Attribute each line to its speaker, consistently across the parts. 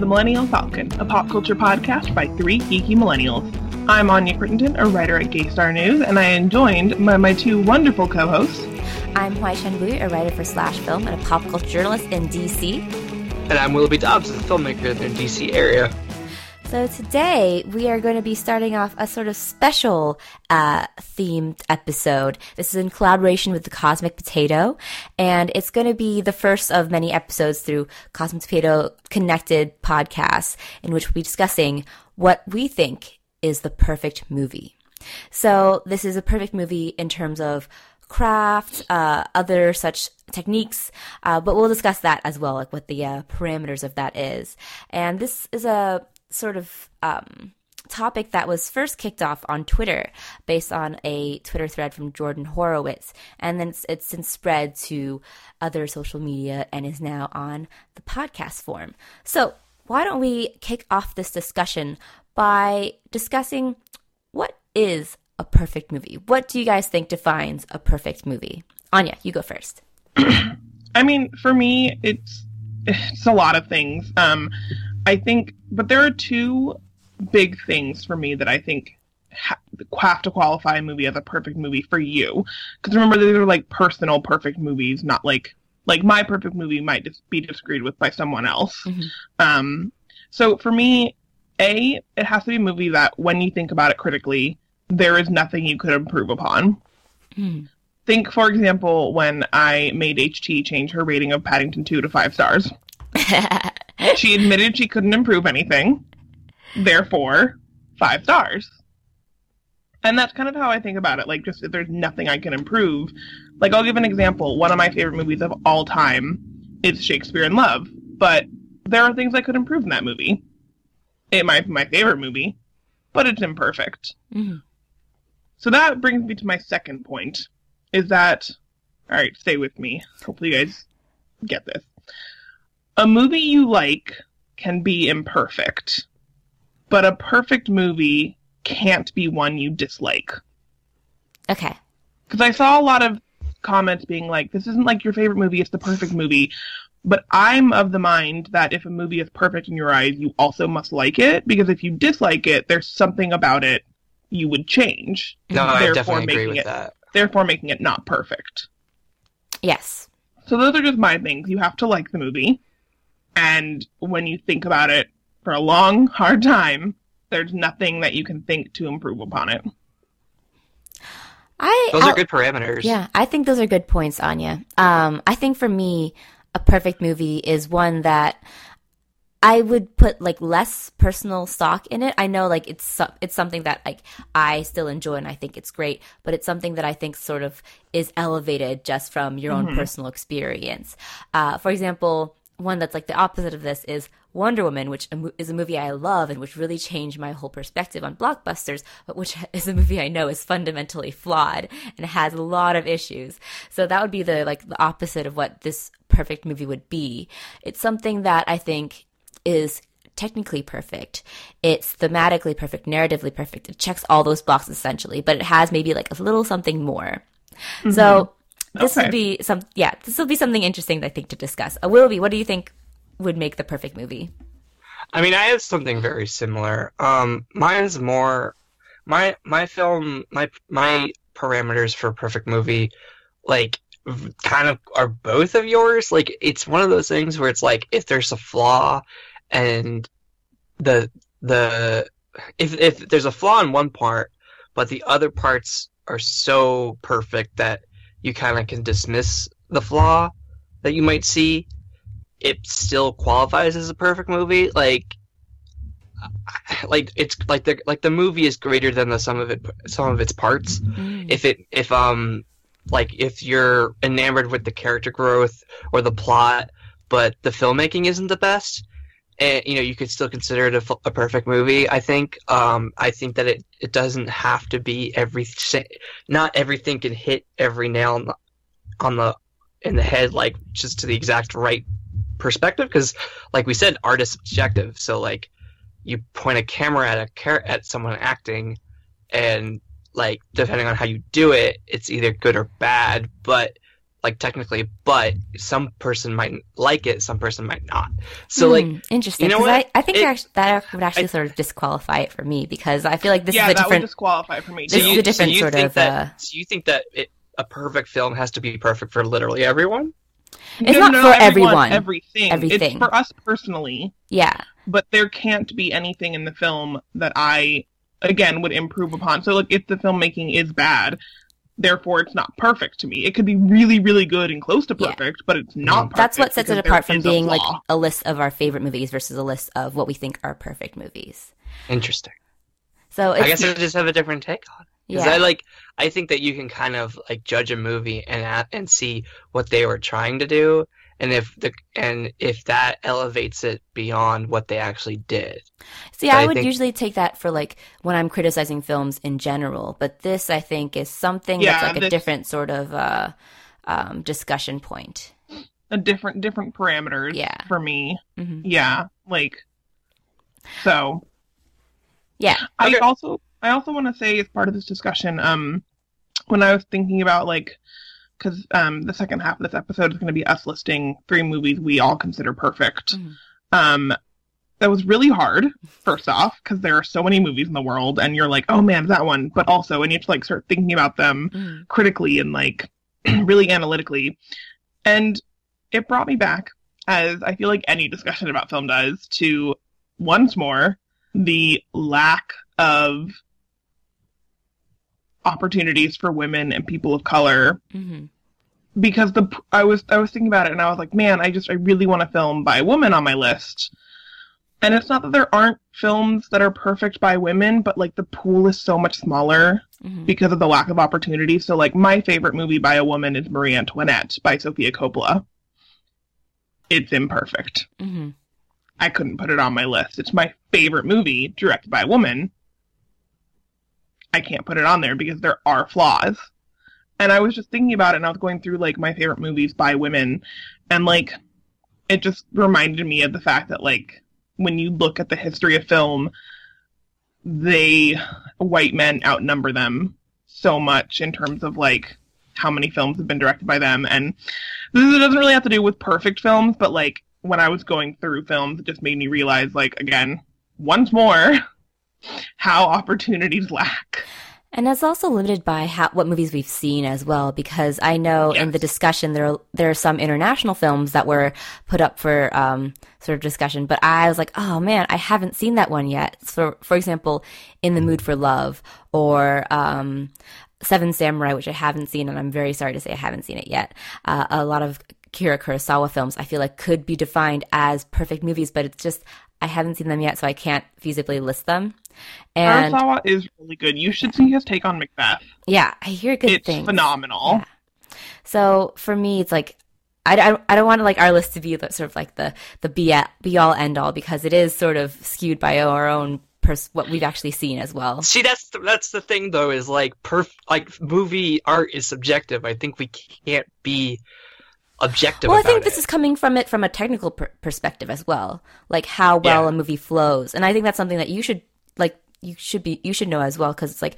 Speaker 1: The Millennial Falcon, a pop culture podcast by three geeky millennials. I'm Anya Crittenton, a writer at Gaystar News, and I am joined by my two wonderful co-hosts.
Speaker 2: I'm Hoai-Tran Bui, a writer for Slash Film and a pop culture journalist in DC.
Speaker 3: And I'm Willoughby Dobbs, a filmmaker in the DC area.
Speaker 2: So today we are going to be starting off a sort of special uh, themed episode. This is in collaboration with the Cosmic Potato, and it's going to be the first of many episodes through Cosmic Potato connected podcasts in which we'll be discussing what we think is the perfect movie. So this is a perfect movie in terms of craft, uh, other such techniques, uh, but we'll discuss that as well, like what the uh, parameters of that is. And this is a sort of um, topic that was first kicked off on Twitter based on a Twitter thread from Jordan Horowitz. And then it's, it's, since spread to other social media and is now on the podcast form. So, why don't we kick off this discussion by discussing what is a perfect movie? What do you guys think defines a perfect movie? Anya, you go first.
Speaker 1: I mean, for me, it's it's a lot of things. Um, I think, but there are two big things for me that I think ha- have to qualify a movie as a perfect movie for you. Because remember, these are like personal perfect movies, not like like my perfect movie might just be disagreed with by someone else. Mm-hmm. Um, so for me, a it has to be a movie that when you think about it critically, there is nothing you could improve upon. Mm. Think, for example, when I made HT change her rating of Paddington 2 to five stars. she admitted she couldn't improve anything. Therefore, five stars. And that's kind of how I think about it. Like, just if there's nothing I can improve. Like, I'll give an example. One of my favorite movies of all time is Shakespeare in Love. But there are things I could improve in that movie. It might be my favorite movie, but it's imperfect. Mm-hmm. So that brings me to my second point. Is that, alright, stay with me. Hopefully you guys get this a movie you like can be imperfect, but a perfect movie can't be one you dislike.
Speaker 2: Okay.
Speaker 1: Because I saw a lot of comments being like, this isn't like your favorite movie, it's the perfect movie. But I'm of the mind that if a movie is perfect in your eyes, you also must like it, because if you dislike it, there's something about it you would change.
Speaker 3: No, I definitely agree with
Speaker 1: it,
Speaker 3: that.
Speaker 1: Therefore making it not perfect.
Speaker 2: Yes.
Speaker 1: So those are just my things. You have to like the movie. And when you think about it for a long, hard time, there's nothing that you can think to improve upon it.
Speaker 2: I,
Speaker 3: those I'll, are good parameters.
Speaker 2: Yeah, I think those are good points, Anya. Um, I think for me, a perfect movie is one that I would put like less personal stock in it. I know like it's it's something that like I still enjoy and I think it's great, but it's something that I think sort of is elevated just from your own mm-hmm. personal experience. Uh, for example, one that's like the opposite of this is Wonder Woman, which is a movie I love and which really changed my whole perspective on blockbusters, but which is a movie I know is fundamentally flawed and has a lot of issues. So that would be the like the opposite of what this perfect movie would be. It's something that I think is technically perfect. It's thematically perfect, narratively perfect. It checks all those boxes essentially, but it has maybe like a little something more. Mm-hmm. So this okay. would be some yeah this will be something interesting i think to discuss. Uh, willoughby what do you think would make the perfect movie?
Speaker 3: I mean i have something very similar. Um mine's more my my film my my parameters for perfect movie like kind of are both of yours. Like it's one of those things where it's like if there's a flaw and the the if if there's a flaw in one part but the other parts are so perfect that you kind of can dismiss the flaw that you might see, it still qualifies as a perfect movie. Like, like it's like the like the movie is greater than the sum of it some of its parts. Mm. If it if um like if you're enamored with the character growth or the plot, but the filmmaking isn't the best, and you know you could still consider it a, a perfect movie. I think. Um, I think that it, it doesn't have to be every not everything can hit every nail on the, on the in the head like just to the exact right perspective because like we said art is subjective so like you point a camera at a car- at someone acting and like depending on how you do it it's either good or bad but like technically, but some person might like it, some person might not. So like,
Speaker 2: Hmm, interesting.
Speaker 3: you know
Speaker 2: 'cause
Speaker 3: what?
Speaker 2: I, I think
Speaker 3: It-
Speaker 2: actually, that would actually
Speaker 3: I-
Speaker 2: sort of disqualify it for me because I feel like this
Speaker 1: yeah,
Speaker 2: is a
Speaker 1: that would
Speaker 2: different.
Speaker 1: disqualify for me.
Speaker 2: This
Speaker 1: too.
Speaker 2: is a different
Speaker 3: you
Speaker 2: sort
Speaker 3: think
Speaker 2: of,
Speaker 3: That,
Speaker 2: uh,
Speaker 3: so you think that it, a perfect film has to be perfect for literally everyone?
Speaker 2: It's
Speaker 1: No,
Speaker 2: not
Speaker 1: no,
Speaker 2: for
Speaker 1: everyone,
Speaker 2: everyone.
Speaker 1: Everything.
Speaker 2: Everything.
Speaker 1: It's for us personally,
Speaker 2: Yeah.
Speaker 1: but there can't be anything in the film that I, again, would improve upon. So, like, if the filmmaking is bad, therefore it's not perfect to me. It could be really, really good and close to
Speaker 2: Yeah.
Speaker 1: perfect, but it's not mm-hmm. perfect.
Speaker 2: That's what sets it apart from
Speaker 1: is a
Speaker 2: being like a list of our favorite movies versus a list of what we think are perfect movies.
Speaker 3: Interesting.
Speaker 2: So it's,
Speaker 3: I guess I just have a different take on it. Because
Speaker 2: yeah.
Speaker 3: I like, I think that you can kind of like judge a movie and and see what they were trying to do, and if the and if that elevates it beyond what they actually did.
Speaker 2: See,
Speaker 3: But
Speaker 2: I
Speaker 3: I
Speaker 2: would
Speaker 3: think-
Speaker 2: usually take that for like when I'm criticizing films in general, but this I think is something
Speaker 1: Yeah,
Speaker 2: that's like a
Speaker 1: this-
Speaker 2: different sort of uh, um, discussion point.
Speaker 1: a different, different parameters
Speaker 2: Yeah.
Speaker 1: for me.
Speaker 2: hmm
Speaker 1: Yeah, like, so
Speaker 2: Yeah.
Speaker 1: I
Speaker 3: Okay.
Speaker 1: also I also want to say as part of this discussion, um, when I was thinking about like, because um, the second half of this episode is going to be us listing three movies we all consider perfect.
Speaker 2: Mhm.
Speaker 1: Um, that was really hard. First off, because there are so many movies in the world, and you're like, oh man, that one. But also, and you have to like start thinking about them
Speaker 2: Mhm.
Speaker 1: critically and like really analytically. And it brought me back, as I feel like any discussion about film does, to once more the lack of opportunities for women and people of color
Speaker 2: Mhm.
Speaker 1: because the I was I was thinking about it and I was like, man, I just I really want a film by a woman on my list. And it's not that there aren't films that are perfect by women, but like the pool is so much smaller
Speaker 2: Mhm.
Speaker 1: because of the lack of opportunity. So like my favorite movie by a woman is Marie Antoinette by Sofia Coppola. It's imperfect.
Speaker 2: Mhm.
Speaker 1: I couldn't put it on my list. It's my favorite movie directed by a woman. I can't put it on there because there are flaws. And I was just thinking about it and I was going through like my favorite movies by women. And like it just reminded me of the fact that like when you look at the history of film they white men outnumber them so much in terms of like how many films have been directed by them. And this doesn't really have to do with perfect films but like when i was going through films it just made me realize like again once more how opportunities lack
Speaker 2: And that's also limited by how, what movies we've seen as well, because I know in the discussion there are, there are some international films that were put up for um, sort of discussion, but I was like, oh man, I haven't seen that one yet. So, for example, In the Mood for Love or um, Seven Samurai, which I haven't seen, and I'm very sorry to say I haven't seen it yet. Uh, a lot of Kira Kurosawa films I feel like could be defined as perfect movies, but it's just I haven't seen them yet, so I can't feasibly list them. And
Speaker 1: Kurosawa is really good you should see his take on macbeth
Speaker 2: yeah, I hear good
Speaker 1: it's
Speaker 2: things.
Speaker 1: phenomenal
Speaker 2: Yeah. So for me, it's like I, I, I don't want to like our list to be the, sort of like the the be at, be all end all because it is sort of skewed by our own pers- what we've actually seen as well.
Speaker 3: See, that's the, that's the thing though. Is like perf like movie art is subjective. I think we can't be objective.
Speaker 2: Well, I
Speaker 3: about
Speaker 2: think this is coming from it from a technical per- perspective as well, like how well
Speaker 3: Yeah.
Speaker 2: a movie flows, and I think that's something that you should like you should be you should know as well because it's like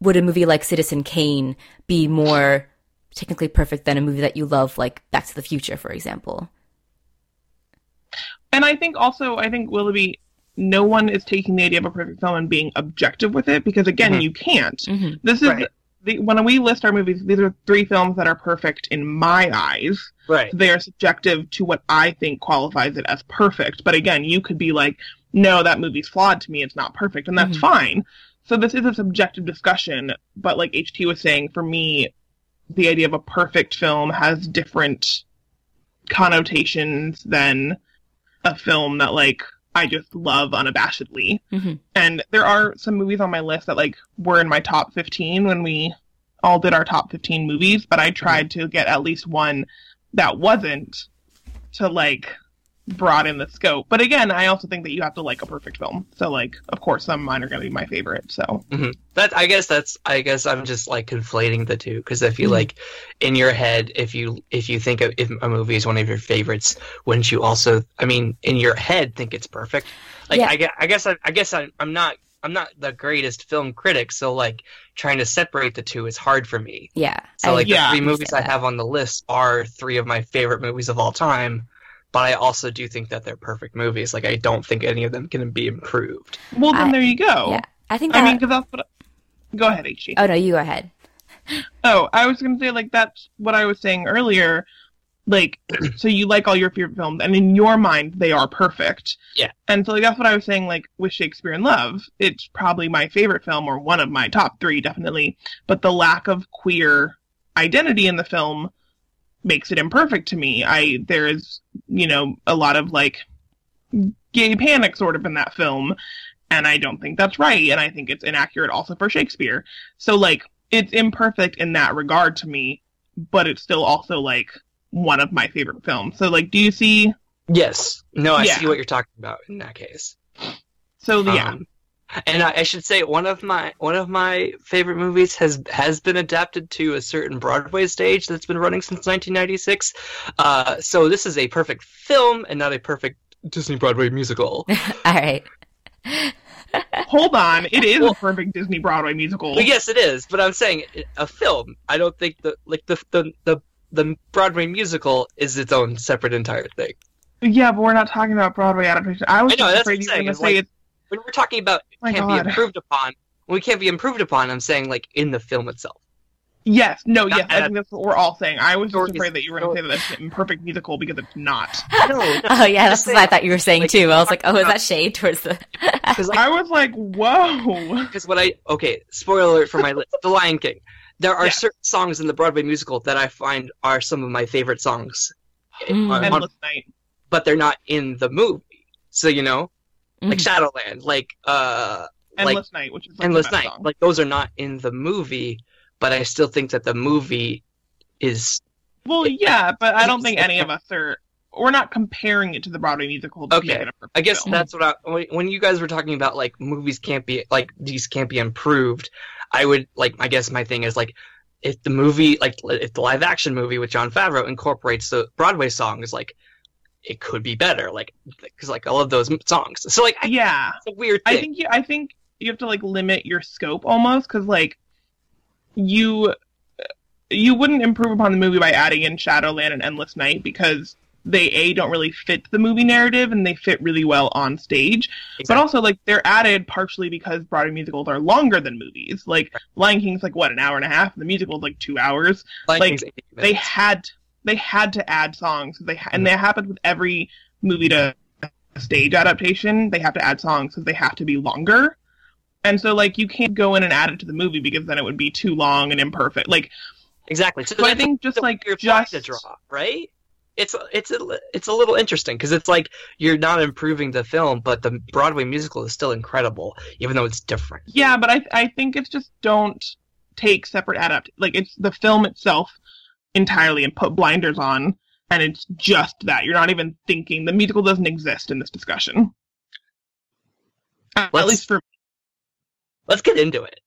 Speaker 2: would a movie like Citizen Kane be more technically perfect than a movie that you love like Back to the Future, for example?
Speaker 1: And I think also, I think Willoughby, no one is taking the idea of a perfect film and being objective with it because, again,
Speaker 3: Mhm.
Speaker 1: you can't.
Speaker 2: hmm
Speaker 1: This is
Speaker 3: Right.
Speaker 1: The, when we list our movies. These are three films that are perfect in my eyes.
Speaker 3: right.
Speaker 1: They are subjective to what I think qualifies it as perfect. But again, you could be like, "No, that movie's flawed to me. It's not perfect," and that's
Speaker 2: Mhm.
Speaker 1: fine. So this is a subjective discussion. But like HT was saying, for me, the idea of a perfect film has different connotations than a film that like I just love unabashedly.
Speaker 2: hmm
Speaker 1: And there are some movies on my list that like were in my top 15 when we all did our top 15 movies, but I tried to get at least one that wasn't to like broaden the scope. But again, I also think that you have to like a perfect film. So like of course some of mine are going to be my favorite. So
Speaker 3: That I guess that's I guess I'm just like conflating the two because I feel
Speaker 2: Mhm.
Speaker 3: like in your head, if you if you think of, if a movie is one of your favorites, wouldn't you also? I mean, in your head, think it's perfect. Like
Speaker 2: Yeah.
Speaker 3: I guess I guess I, I guess I, I'm not I'm not the greatest film critic, so like trying to separate the two is hard for me.
Speaker 2: Yeah.
Speaker 3: So
Speaker 2: I
Speaker 3: like
Speaker 1: Yeah.
Speaker 3: the three movies I have on the list are three of my favorite movies of all time. But I also do think that they're perfect movies. Like I don't think any of them can be improved.
Speaker 1: Well, then
Speaker 2: I-
Speaker 1: there you go.
Speaker 2: Yeah. I think
Speaker 1: I mean, because that's what. Go ahead, HT.
Speaker 2: oh no, you go ahead.
Speaker 1: Oh, I was gonna say like that's what I was saying earlier. Like, so you like all your favorite films, and in your mind they are perfect.
Speaker 3: Yeah.
Speaker 1: And so like that's what I was saying. Like with Shakespeare in Love, it's probably my favorite film or one of my top three, definitely. But the lack of queer identity in the film makes it imperfect to me. I there is you know a lot of like gay panic sort of in that film, and I don't think that's right, and I think it's inaccurate also for Shakespeare. So like it's imperfect in that regard to me, but it's still also like one of my favorite films. So like, do you see?
Speaker 3: Yes. No, I
Speaker 1: Yeah.
Speaker 3: see what you're talking about in that case.
Speaker 1: So yeah,
Speaker 3: Um, and I, I should say one of my one of my favorite movies has has been adapted to a certain Broadway stage that's been running since 1996. Uh, so this is a perfect film and not a perfect Disney Broadway musical.
Speaker 2: All right.
Speaker 1: hold on, it is a perfect Disney Broadway musical.
Speaker 3: Well, yes, it is, but I'm saying a film. I don't think the like the the the the Broadway musical is its own separate entire thing.
Speaker 1: Yeah, but we're not talking about Broadway adaptation. I was
Speaker 3: I know,
Speaker 1: just afraid you were going to say
Speaker 3: is,
Speaker 1: it's.
Speaker 3: When we're talking about
Speaker 1: My
Speaker 3: can't
Speaker 1: God.
Speaker 3: be improved upon, when we can't be improved upon, I'm saying like in the film itself.
Speaker 1: Yes, no,
Speaker 3: Not
Speaker 1: yes, I think that's what we're all saying. I was just
Speaker 3: Stories-
Speaker 1: afraid that you were going to say that it's an imperfect musical because it's not.
Speaker 3: No, no,
Speaker 2: Oh yeah, that's
Speaker 3: Just
Speaker 2: what I thought you were saying
Speaker 3: like,
Speaker 2: too. I was like, oh, is that shade towards the?
Speaker 3: because like
Speaker 1: I was like, whoa.
Speaker 3: because what I okay, spoiler alert for my list, The Lion King. There are
Speaker 1: Yeah.
Speaker 3: certain songs in the Broadway musical that I find are some of my favorite songs,
Speaker 2: Mm.
Speaker 3: on- on-
Speaker 1: Endless Night.
Speaker 3: but they're not in the movie. So you know, like
Speaker 2: Mhm.
Speaker 3: Shadowland, like uh, like
Speaker 1: Endless Night, which is like
Speaker 3: Endless
Speaker 1: the best
Speaker 3: Night,
Speaker 1: song.
Speaker 3: like those are not in the movie. But I still think that the movie is
Speaker 1: Well, yeah, but I don't think any of us are. We're not comparing it to the Broadway musical. To
Speaker 3: Okay.
Speaker 1: make it
Speaker 3: I guess
Speaker 1: film.
Speaker 3: that's what I when- when you guys were talking about like movies can't be like these can't be improved. I would like I guess my thing is like if the movie like if the live action movie with Jon Favreau incorporates the Broadway songs like it could be better like because like I love those songs. So like I,
Speaker 1: Yeah,
Speaker 3: it's a weird thing.
Speaker 1: I think you. I think you have to like limit your scope almost because like you you wouldn't improve upon the movie by adding in Shadowland and Endless Night because they a don't really fit the movie narrative and they fit really well on stage. But also like they're added partially because Broadway musicals are longer than movies. Like Lion King's like what an hour and a half, and the musical's like two hours.
Speaker 3: Lion
Speaker 1: like, They had they had to add songs. They ha- and mm-hmm. that happens with every movie to stage adaptation. They have to add songs because they have to be longer. And so like you can't go in and add it to the movie because then it would be too long and imperfect. Like
Speaker 3: exactly. So
Speaker 1: so I think just like
Speaker 3: weird line
Speaker 1: just
Speaker 3: to draw, right? It's it's a it's a little interesting because it's like you're not improving the film, but the Broadway musical is still incredible, even though it's different.
Speaker 1: Yeah, but I I think it's just don't take separate adapt like it's the film itself entirely and put blinders on and it's just that. You're not even thinking the musical doesn't exist in this discussion. At
Speaker 3: Let's-
Speaker 1: least for
Speaker 3: Let's get into it.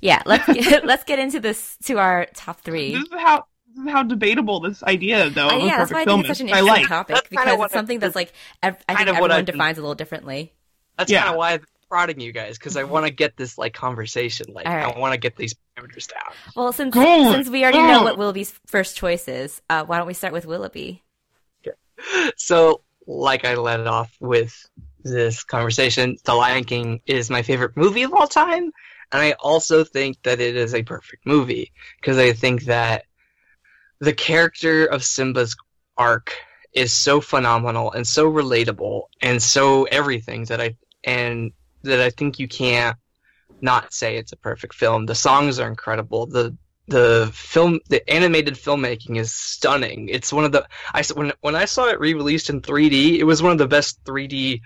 Speaker 2: Yeah, let's get, let's get into this to our top three.
Speaker 1: this is how this is how debatable this idea though
Speaker 2: Uh,
Speaker 1: of
Speaker 2: yeah, that's
Speaker 1: perfect
Speaker 2: why I
Speaker 1: film
Speaker 2: think it's such an
Speaker 1: is. I
Speaker 2: interesting
Speaker 1: like.
Speaker 2: topic
Speaker 3: That's
Speaker 2: because it's something that's like ev- I
Speaker 3: kind
Speaker 2: think
Speaker 3: of what
Speaker 2: everyone defines a little differently.
Speaker 3: That's
Speaker 1: Yeah.
Speaker 3: kind of why I've been prodding you guys because I want to get this like conversation. Like
Speaker 2: All right.
Speaker 3: I want to get these parameters down.
Speaker 2: Well, since
Speaker 1: Go!
Speaker 2: since we already know
Speaker 1: Go!
Speaker 2: what Willoughby's first choice is, uh, why don't we start with Willoughby?
Speaker 3: So, like I led off with this conversation, The Lion King is my favorite movie of all time, and I also think that it is a perfect movie because I think that the character of Simba's arc is so phenomenal and so relatable and so everything that I and that I think you can't not say it's a perfect film. The songs are incredible. The the film the animated filmmaking is stunning. It's one of the I when when I saw it re-released in 3D, it was one of the best 3D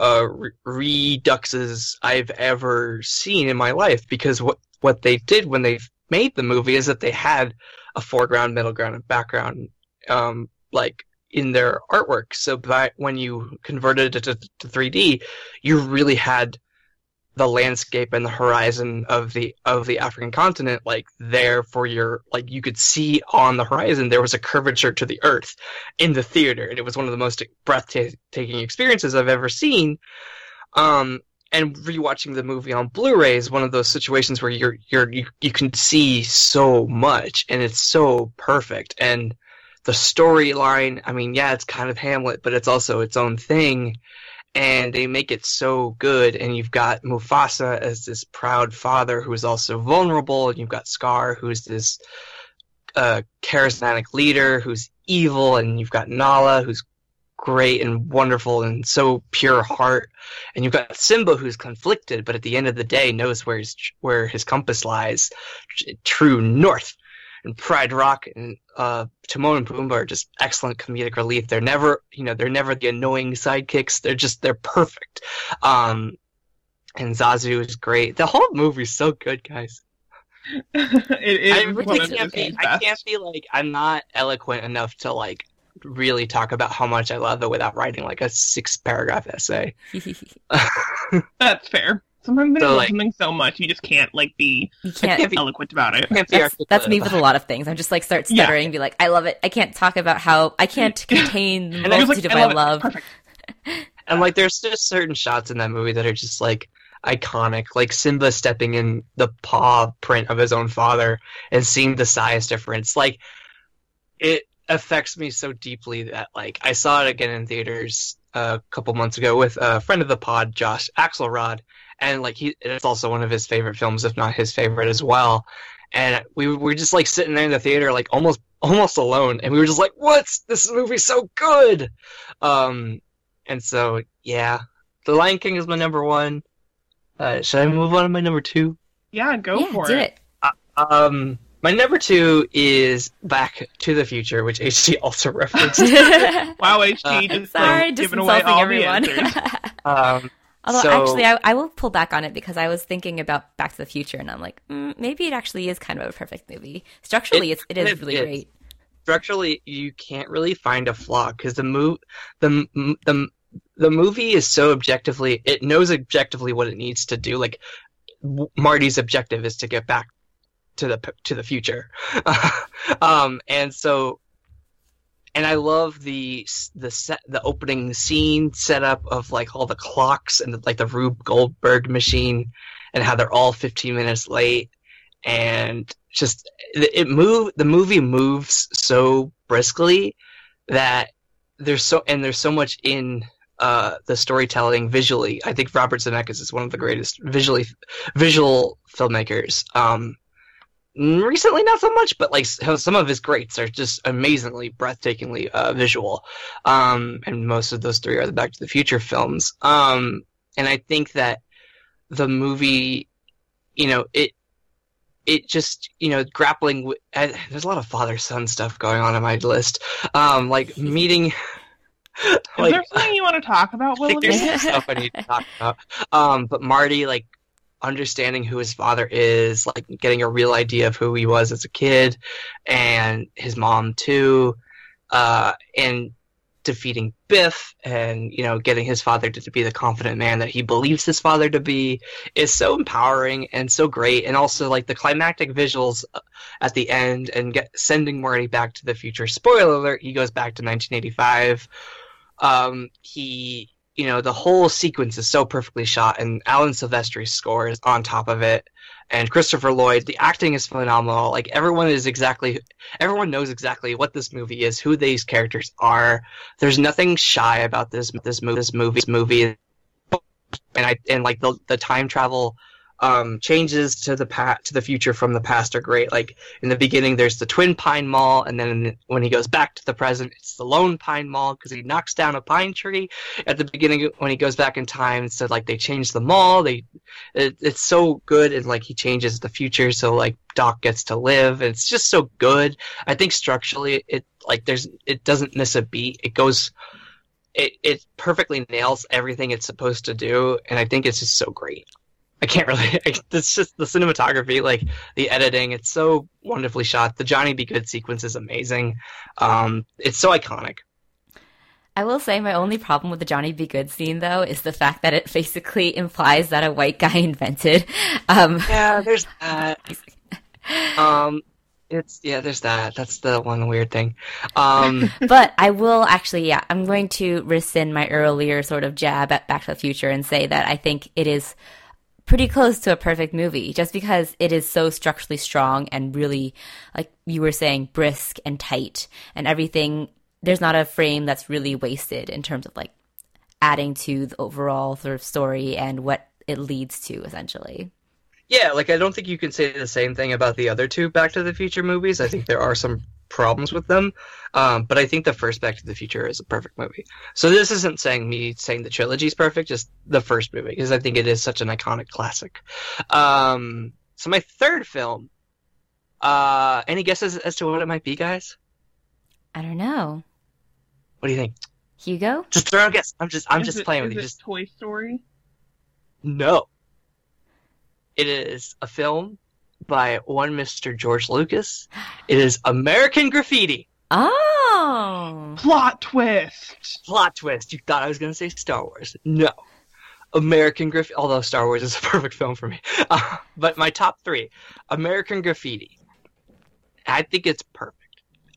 Speaker 3: uh, re- reduxes I've ever seen in my life because what what they did when they made the movie is that they had a foreground, middle ground, and background um, like in their artwork. So by, when you converted it to, to 3D, you really had the landscape and the horizon of the of the African continent like there for your like you could see on the horizon there was a curvature to the earth in the theater and it was one of the most breathtaking experiences I've ever seen um and rewatching the movie on Blu-ray is one of those situations where you're you're you, you can see so much and it's so perfect and the storyline I mean yeah it's kind of Hamlet but it's also its own thing and they make it so good and you've got Mufasa as this proud father who is also vulnerable and you've got Scar who's this uh, charismatic leader who's evil and you've got Nala who's great and wonderful and so pure heart. And you've got Simba who's conflicted, but at the end of the day knows where his where his compass lies, true north. And Pride Rock and uh, Timon and Pumbaa are just excellent comedic relief. They're never, you know, they're never the annoying sidekicks. They're just they're perfect. Um, and Zazu is great. The whole movie's so good, guys.
Speaker 1: it is
Speaker 3: I really can't be. I can't be like I'm not eloquent enough to like really talk about how much I love it without writing like a six paragraph essay.
Speaker 1: That's fair. Sometimes when
Speaker 3: So,
Speaker 1: you love
Speaker 3: like-
Speaker 1: something so much, you just can't like be
Speaker 2: you
Speaker 3: can't
Speaker 2: can't.
Speaker 3: be-
Speaker 1: eloquent about it.
Speaker 3: Can't be
Speaker 2: That's, that's me with a lot of things. I'm just like start stuttering, and be like, I love it. I can't talk about how I can't contain the
Speaker 3: And
Speaker 2: multitude
Speaker 1: I
Speaker 2: of my
Speaker 1: love it.
Speaker 2: love.
Speaker 3: And like, there's just certain shots in that movie that are just like iconic, like Simba stepping in the paw print of his own father and seeing the size difference. Like, it affects me so deeply that like I saw it again in theaters a couple months ago with a friend of the pod, Josh Axelrod, and like he, it's also one of his favorite films, if not his favorite as well. And we were just like sitting there in the theater, like almost almost alone, and we were just like, "What's this movie's so good?" Um, and so, yeah, The Lion King is my number one. Uh, should I move on to my number two?
Speaker 1: Yeah, go
Speaker 2: yeah,
Speaker 1: for
Speaker 2: do
Speaker 1: it.
Speaker 2: it.
Speaker 3: Um, my number two is Back to the Future, which HT also referenced.
Speaker 1: Wow, HT
Speaker 3: Uh,
Speaker 1: just
Speaker 2: Sorry,
Speaker 1: like,
Speaker 2: just
Speaker 1: giving away
Speaker 2: insulting
Speaker 1: all
Speaker 2: everyone.
Speaker 1: the answers.
Speaker 3: um,
Speaker 2: Although
Speaker 3: So-
Speaker 2: actually, I, I will pull back on it because I was thinking about Back to the Future, and I'm like, mm, maybe it actually is kind of a perfect movie. Structurally,
Speaker 3: It
Speaker 2: it's it is really great.
Speaker 3: structurally, you can't really find a flaw because the move, the the the movie is so objectively, it knows objectively what it needs to do. Like w- Marty's objective is to get back to the to the future, um, and so. And I love the the set the opening scene setup of like all the clocks and the, like the Rube Goldberg machine, and how they're all 15 minutes late, and just it move the movie moves so briskly that there's so and there's so much in uh, the storytelling visually. I think Robert Zemeckis is one of the greatest visually visual filmmakers. Um, recently, not so much, but like some of his greats are just amazingly, breathtakingly uh, visual. Um, and most of those three are the Back to the Future films. Um, and I think that the movie, you know, it it just you know grappling with uh, there's a lot of father son stuff going on in my list um like meeting
Speaker 1: Is there something you want to talk about,
Speaker 3: I think there's some stuff I need to talk about. Um, but Marty, like, understanding who his father is, like, getting a real idea of who he was as a kid, and his mom too, uh, and defeating Biff, and you know, getting his father to, to be the confident man that he believes his father to be, is so empowering and so great. And also, like, the climactic visuals uh, at the end, and get sending Marty back to the future. Spoiler alert: he goes back to 1985 um, he you know the whole sequence is so perfectly shot and alan silvestri's score is on top of it and christopher lloyd the acting is phenomenal. Like everyone is exactly everyone knows exactly what this movie is who these characters are. There's nothing shy about this this movie this movie this movie. And i and like the the time travel um changes to the past to the future from the past are great. Like in the beginning there's the twin pine mall and then when he goes back to the present it's the lone pine mall because he knocks down a pine tree. At the beginning when he goes back in time so like they change the mall. They it, it's so good and like he changes the future so like doc gets to live and it's just so good. I think structurally it like there's it doesn't miss a beat. It goes it, it perfectly nails everything it's supposed to do and i think it's just so great I can't really. It's just the cinematography, like the editing. It's so wonderfully shot. The Johnny B. Goode sequence is amazing. Um, it's so iconic.
Speaker 2: I will say my only problem with the Johnny B. Goode scene, though, is the fact that it basically implies that a white guy invented. Um,
Speaker 3: Yeah, there's that. Um, it's yeah. There's that. That's the one weird thing. Um,
Speaker 2: but I will actually, yeah, I'm going to rescind my earlier sort of jab at Back to the Future and say that I think it is pretty close to a perfect movie just because it is so structurally strong and really, like you were saying, brisk and tight and everything. There's not a frame that's really wasted in terms of like adding to the overall sort of story and what it leads to essentially.
Speaker 3: Yeah, like I don't think you can say the same thing about the other two Back to the Future movies. I think there are some problems with them, um, but I think the first Back to the Future is a perfect movie. So this isn't saying me saying the trilogy is perfect, just the first movie because I think it is such an iconic classic. Um, so my third film. Uh, any guesses as to what it might be, guys?
Speaker 2: I don't know.
Speaker 3: What do you think?
Speaker 2: Hugo?
Speaker 3: Just throw a guess. I'm just I'm
Speaker 1: Is
Speaker 3: just
Speaker 1: it-
Speaker 3: playing
Speaker 1: is
Speaker 3: with you. Just
Speaker 1: Toy Story.
Speaker 3: no. It is a film by one Mr. George Lucas. It is American Graffiti.
Speaker 2: Oh.
Speaker 1: Plot twist.
Speaker 3: Plot twist. You thought I was going to say Star Wars. No. American Graffiti. Although Star Wars is a perfect film for me. Uh, but my top three American Graffiti. I think it's perfect.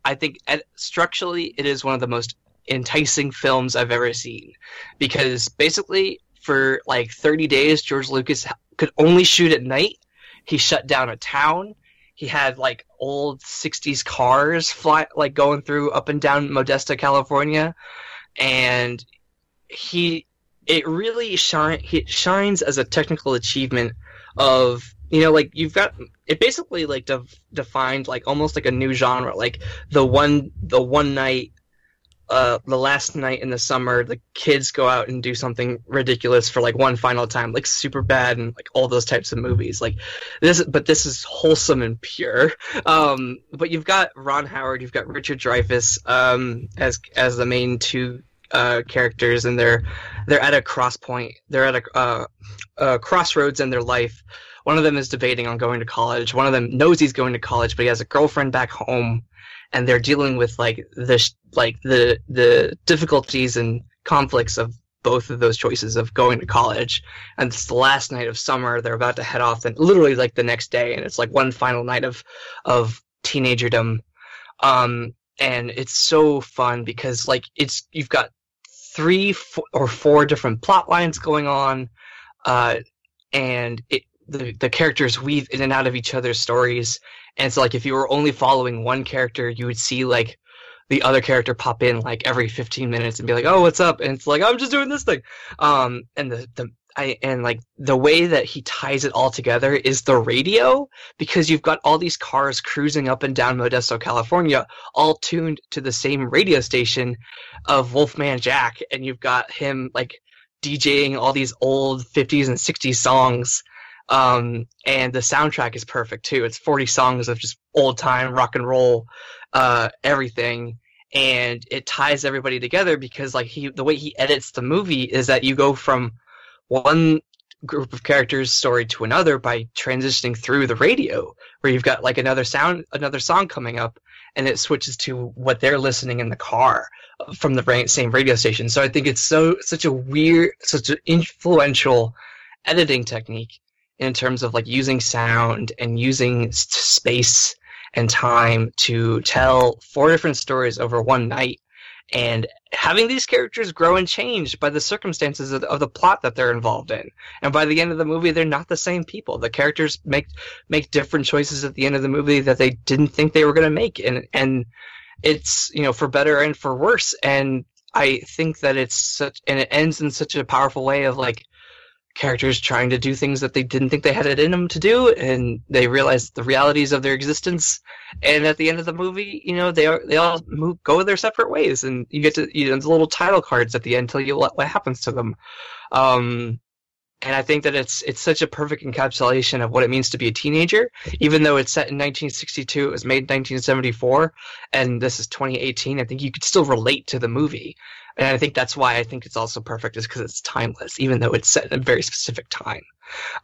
Speaker 3: I think uh, structurally it is one of the most enticing films I've ever seen. Because basically, for like 30 days, George Lucas could only shoot at night. He shut down a town. He had like old 60s cars fly like going through up and down Modesto, California. And he it really shine he shines as a technical achievement of you know like you've got it basically like def- defined like almost like a new genre like the one the one night uh the last night in the summer the kids go out and do something ridiculous for like one final time like Superbad and like all those types of movies. Like this but this is wholesome and pure. Um but you've got ron howard you've got richard dreyfuss um as as the main two uh characters and they're they're at a cross point they're at a uh, uh crossroads in their life. One of them is debating on going to college. One of them knows he's going to college but he has a girlfriend back home and they're dealing with like the like the the difficulties and conflicts of both of those choices of going to college. And it's the last night of summer they're about to head off and literally like the next day and it's like one final night of of teenagerdom. Um and it's so fun because like it's you've got three f- or four different plot lines going on uh and it the, the characters weave in and out of each other's stories. And so like if you were only following one character you would see like the other character pop in like every 15 minutes and be like oh what's up? And it's like i'm just doing this thing. Um and the the I, and like the way that he ties it all together is the radio because you've got all these cars cruising up and down Modesto, California, all tuned to the same radio station of Wolfman Jack, and you've got him like DJing all these old 50s and 60s songs. Um, and the soundtrack is perfect too. It's 40 songs of just old time rock and roll, uh, everything. And it ties everybody together because like he, the way he edits the movie is that you go from one group of characters story to another by transitioning through the radio where you've got like another sound another song coming up and it switches to what they're listening in the car from the same radio station so i think it's so such a weird such an influential editing technique in terms of like using sound and using space and time to tell four different stories over one night and having these characters grow and change by the circumstances of, of the plot that they're involved in. And by the end of the movie, they're not the same people. The characters make make different choices at the end of the movie that they didn't think they were going to make, and and it's you know for better and for worse. And I think that it's such and it ends in such a powerful way of like characters trying to do things that they didn't think they had it in them to do and they realize the realities of their existence. And at the end of the movie you know they are they all move go their separate ways and you get to you know the little title cards at the end tell you what, what happens to them. Um and I think that it's it's such a perfect encapsulation of what it means to be a teenager, even though it's set in 1962. It was made in 1974, and this is 2018. I think you could still relate to the movie, and I think that's why I think it's also perfect, is because it's timeless, even though it's set in a very specific time.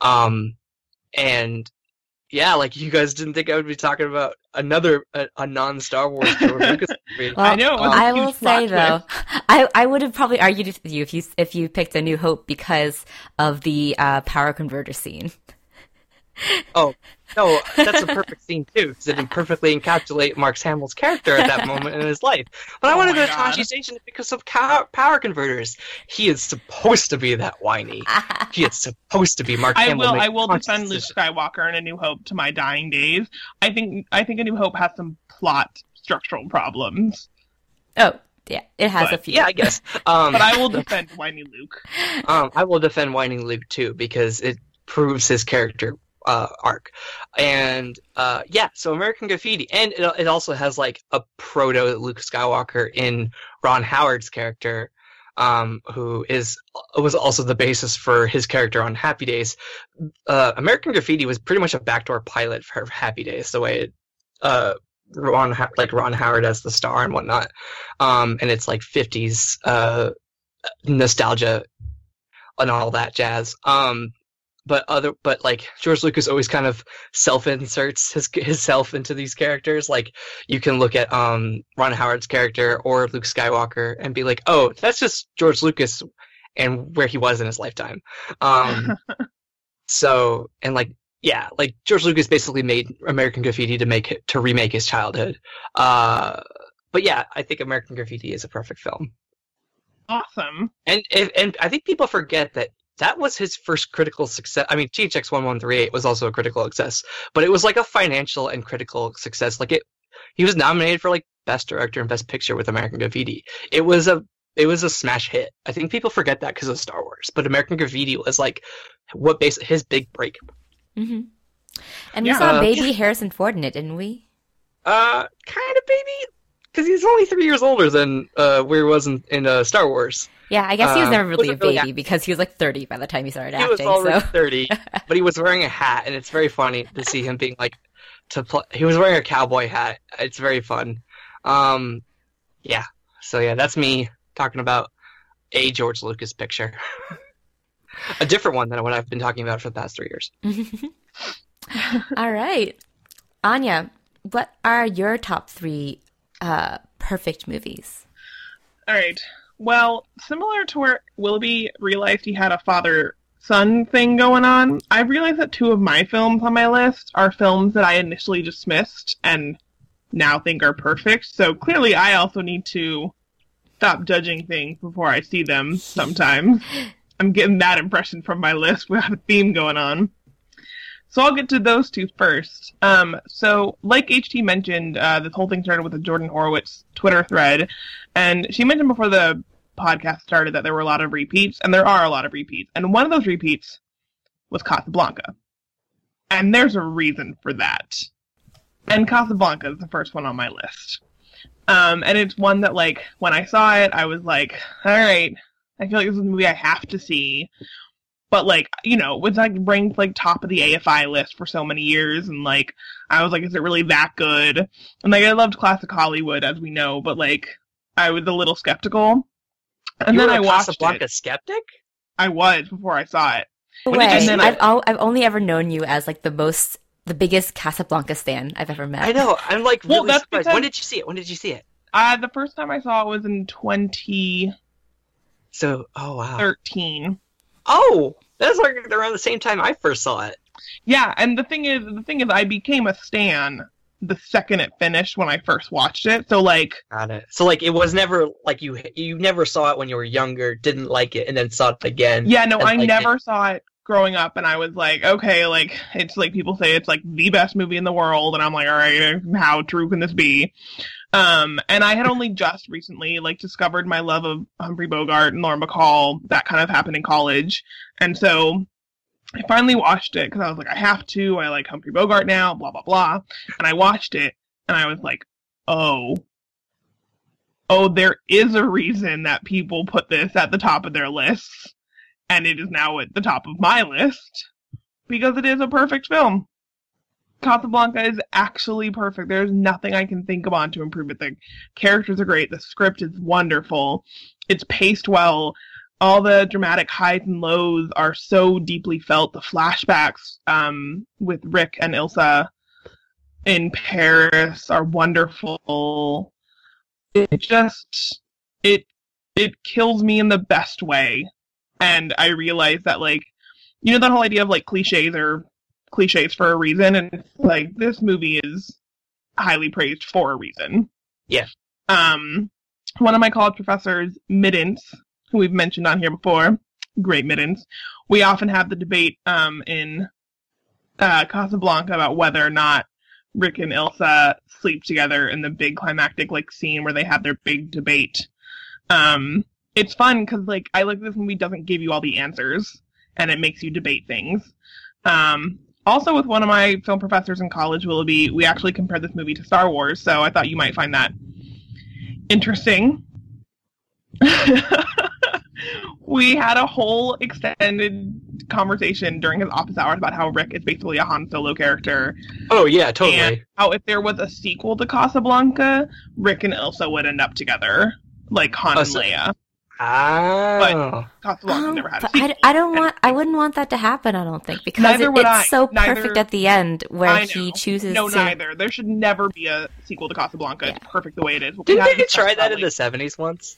Speaker 3: Um, and yeah, like you guys didn't think I would be talking about another a, a non-Star Wars George Lucas movie.
Speaker 2: Well,
Speaker 1: I know, it was a
Speaker 2: I
Speaker 1: huge
Speaker 2: will
Speaker 1: plot
Speaker 2: say though, I, I would have probably argued with you if you if you picked A New Hope because of the uh, power converter scene.
Speaker 3: Oh, no, that's a perfect scene too, because it perfectly encapsulate Mark Hamill's character at that moment in his life. But I
Speaker 1: Oh
Speaker 3: want to go to
Speaker 1: God.
Speaker 3: Tosche Station because of cow- power converters. He is supposed to be that whiny. He is supposed to be Mark
Speaker 1: I
Speaker 3: Hamill.
Speaker 1: will. I will defend Luke. Skywalker in A New Hope to my dying days. I think. I think A New Hope has some plot structural problems,
Speaker 2: oh, yeah, it has
Speaker 1: But,
Speaker 2: a few.
Speaker 3: Yeah, I guess. Um,
Speaker 1: but I will defend whiny Luke.
Speaker 3: um, I will defend whining Luke too because it proves his character uh, arc, and uh, yeah. So American Graffiti, and it, it also has like a proto Luke Skywalker in Ron Howard's character, um, who is was also the basis for his character on Happy Days. Uh, American Graffiti was pretty much a backdoor pilot for Happy Days, the way it. Uh, Ron, like Ron Howard as the star and whatnot, um, and it's like 50s uh, nostalgia and all that jazz. Um, but other, but like George Lucas always kind of self inserts his his self into these characters. Like you can look at um Ron Howard's character or Luke Skywalker and be like, oh, that's just George Lucas and where he was in his lifetime. Um, so and like yeah, like George Lucas basically made American Graffiti to make to remake his childhood. Uh, but yeah, I think American Graffiti is a perfect film.
Speaker 1: awesome.
Speaker 3: And and I think people forget that that was his first critical success. I mean, THX one one three eight was also a critical success, but it was like a financial and critical success. Like it, he was nominated for like best director and best picture with American Graffiti. It was a it was a smash hit. I think people forget that because of Star Wars, but American Graffiti was like what base his big break.
Speaker 2: Mm-hmm. And we
Speaker 1: Yeah.
Speaker 2: saw
Speaker 3: Uh,
Speaker 2: baby Harrison Ford in it, didn't we?
Speaker 3: Uh, kind of baby, because he's only three years older than uh where he was in, in uh, Star Wars.
Speaker 2: Yeah, I guess he was
Speaker 3: Um,
Speaker 2: never really a
Speaker 3: wasn't really
Speaker 2: baby because he was like 30 by the time he started
Speaker 3: he was
Speaker 2: acting.
Speaker 3: already
Speaker 2: So
Speaker 3: 30 but he was wearing a hat and it's very funny to see him being like to play he was wearing a cowboy hat it's very fun um yeah so yeah that's me talking about a george lucas picture a different one than what i've been talking about for the past three years
Speaker 2: All right. Anya, what are your top three uh, perfect movies?
Speaker 1: All right. Well, similar to where Willoughby realized he had a father son thing going on, I realized that two of my films on my list are films that I initially dismissed and now think are perfect. So clearly, I also need to stop judging things before I see them sometimes. I'm getting that impression from my list. We have a theme going on. So I'll get to those two first. Um, so, like HT mentioned, uh, this whole thing started with a Jordan Horowitz Twitter thread, and she mentioned before the podcast started that there were a lot of repeats, and there are a lot of repeats. And one of those repeats was Casablanca. And there's a reason for that. And Casablanca is the first one on my list. Um, and it's one that, like, when I saw it, I was like, all right, I feel like this is a movie I have to see. But, like, you know, it was, like, ranked, like, top of the AFI list for so many years, and, like, I was like, is it really that good? And, like, I loved classic Hollywood, as we know, but, like, I was a little skeptical. And
Speaker 3: You
Speaker 1: then
Speaker 3: were
Speaker 1: I
Speaker 3: a
Speaker 1: watched
Speaker 3: casablanca
Speaker 1: it.
Speaker 3: skeptic
Speaker 1: I was before I saw it.
Speaker 3: When did you see
Speaker 2: I've,
Speaker 3: it?
Speaker 2: al- I've only ever known you as like the most, the biggest Casablanca stan I've ever met.
Speaker 3: i know i'm like
Speaker 1: Well, that's
Speaker 3: surprised
Speaker 1: because-
Speaker 3: when did you see it when did you see it
Speaker 1: Uh, the first time I saw it was in 20
Speaker 3: so oh wow oh that's like around the same time i first saw it
Speaker 1: Yeah, and the thing is, the thing is, I became a stan the second it finished when I first watched it. So, like,
Speaker 3: Got it. So like it was never like you you never saw it when you were younger, didn't like it, and then saw it again.
Speaker 1: yeah, no,
Speaker 3: and
Speaker 1: I
Speaker 3: liked
Speaker 1: never saw it growing up, and I was like, okay, like, it's like people say it's like the best movie in the world, and I'm like, all right, how true can this be? Um, and I had only just recently like discovered my love of Humphrey Bogart and Lauren Bacall. That kind of happened in college, and so I finally watched it because I was like, I have to. I like Humphrey Bogart now. Blah blah blah. And I watched it, and I was like, oh, oh, there is a reason that people put this at the top of their lists, and it is now at the top of my list because it is a perfect film. Casablanca is actually perfect. There's nothing I can think about to improve it. The characters are great. The script is wonderful. It's paced well. All the dramatic highs and lows are so deeply felt. The flashbacks um, with Rick and Ilsa in Paris are wonderful. It just it it kills me in the best way. And I realize that like you know that whole idea of like cliches are cliches for a reason, and like this movie is highly praised for a reason.
Speaker 3: Yeah.
Speaker 1: Um, one of my college professors, Middens, who we've mentioned on here before, great Middens. We often have the debate um, in uh, Casablanca about whether or not Rick and Ilsa sleep together in the big climactic like scene where they have their big debate. Um, it's fun because like I like this movie doesn't give you all the answers and it makes you debate things. Um, also, with one of my film professors in college, Willoughby, we actually compared this movie to Star Wars, so I thought you might find that interesting. we had a whole extended conversation during his office hours about how Rick is basically a Han Solo character,
Speaker 3: Oh yeah, totally.
Speaker 1: and how if there was a sequel to Casablanca, Rick and Ilsa would end up together, like Han and Leia.
Speaker 3: Ah.
Speaker 1: Casablanca
Speaker 2: Um,
Speaker 1: never had
Speaker 2: but. I, I don't want. I wouldn't want that to happen. I don't think because it,
Speaker 1: would
Speaker 2: it's
Speaker 1: I.
Speaker 2: so
Speaker 1: Neither-
Speaker 2: perfect at the end where he
Speaker 1: know.
Speaker 2: chooses
Speaker 1: No,
Speaker 2: to.
Speaker 1: neither. There should never be a sequel to Casablanca. It's perfect the way it is. But we
Speaker 3: Didn't they
Speaker 1: to discuss
Speaker 3: try that in the seventies once?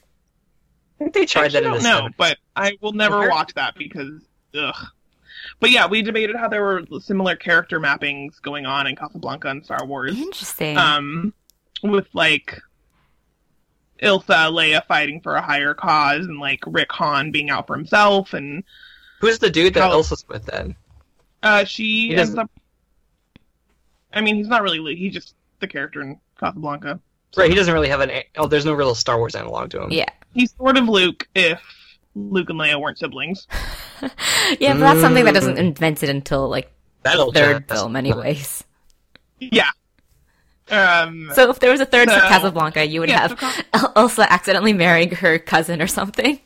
Speaker 3: I think they tried
Speaker 1: Actually,
Speaker 3: that in
Speaker 1: don't
Speaker 3: the
Speaker 1: know,
Speaker 3: seventies.
Speaker 1: but I will never
Speaker 3: Where-
Speaker 1: watch that because ugh. But yeah, we debated how there were similar character mappings going on in Casablanca and Star Wars.
Speaker 2: Interesting.
Speaker 1: Um, with like Ilsa, Leia fighting for a higher cause, and like Rick Han being out for himself, and
Speaker 3: Who's the dude that
Speaker 1: How-
Speaker 3: Elsa's with then?
Speaker 1: uh, she
Speaker 3: He
Speaker 1: ends up. I mean, he's not really. He's just the character in Casablanca.
Speaker 3: Right, he doesn't really have an. Oh, there's no real Star Wars analog to him.
Speaker 2: yeah,
Speaker 1: He's sort of Luke if Luke and Leia weren't siblings.
Speaker 2: yeah, but that's something that
Speaker 3: Mm.
Speaker 2: isn't invented until like
Speaker 3: That'll
Speaker 2: third
Speaker 3: just-
Speaker 2: film, anyways.
Speaker 1: Yeah. Um.
Speaker 2: So if there was a third for
Speaker 1: So-
Speaker 2: Casablanca, you would
Speaker 1: yeah,
Speaker 2: have
Speaker 1: so
Speaker 2: Elsa accidentally marrying her cousin or something.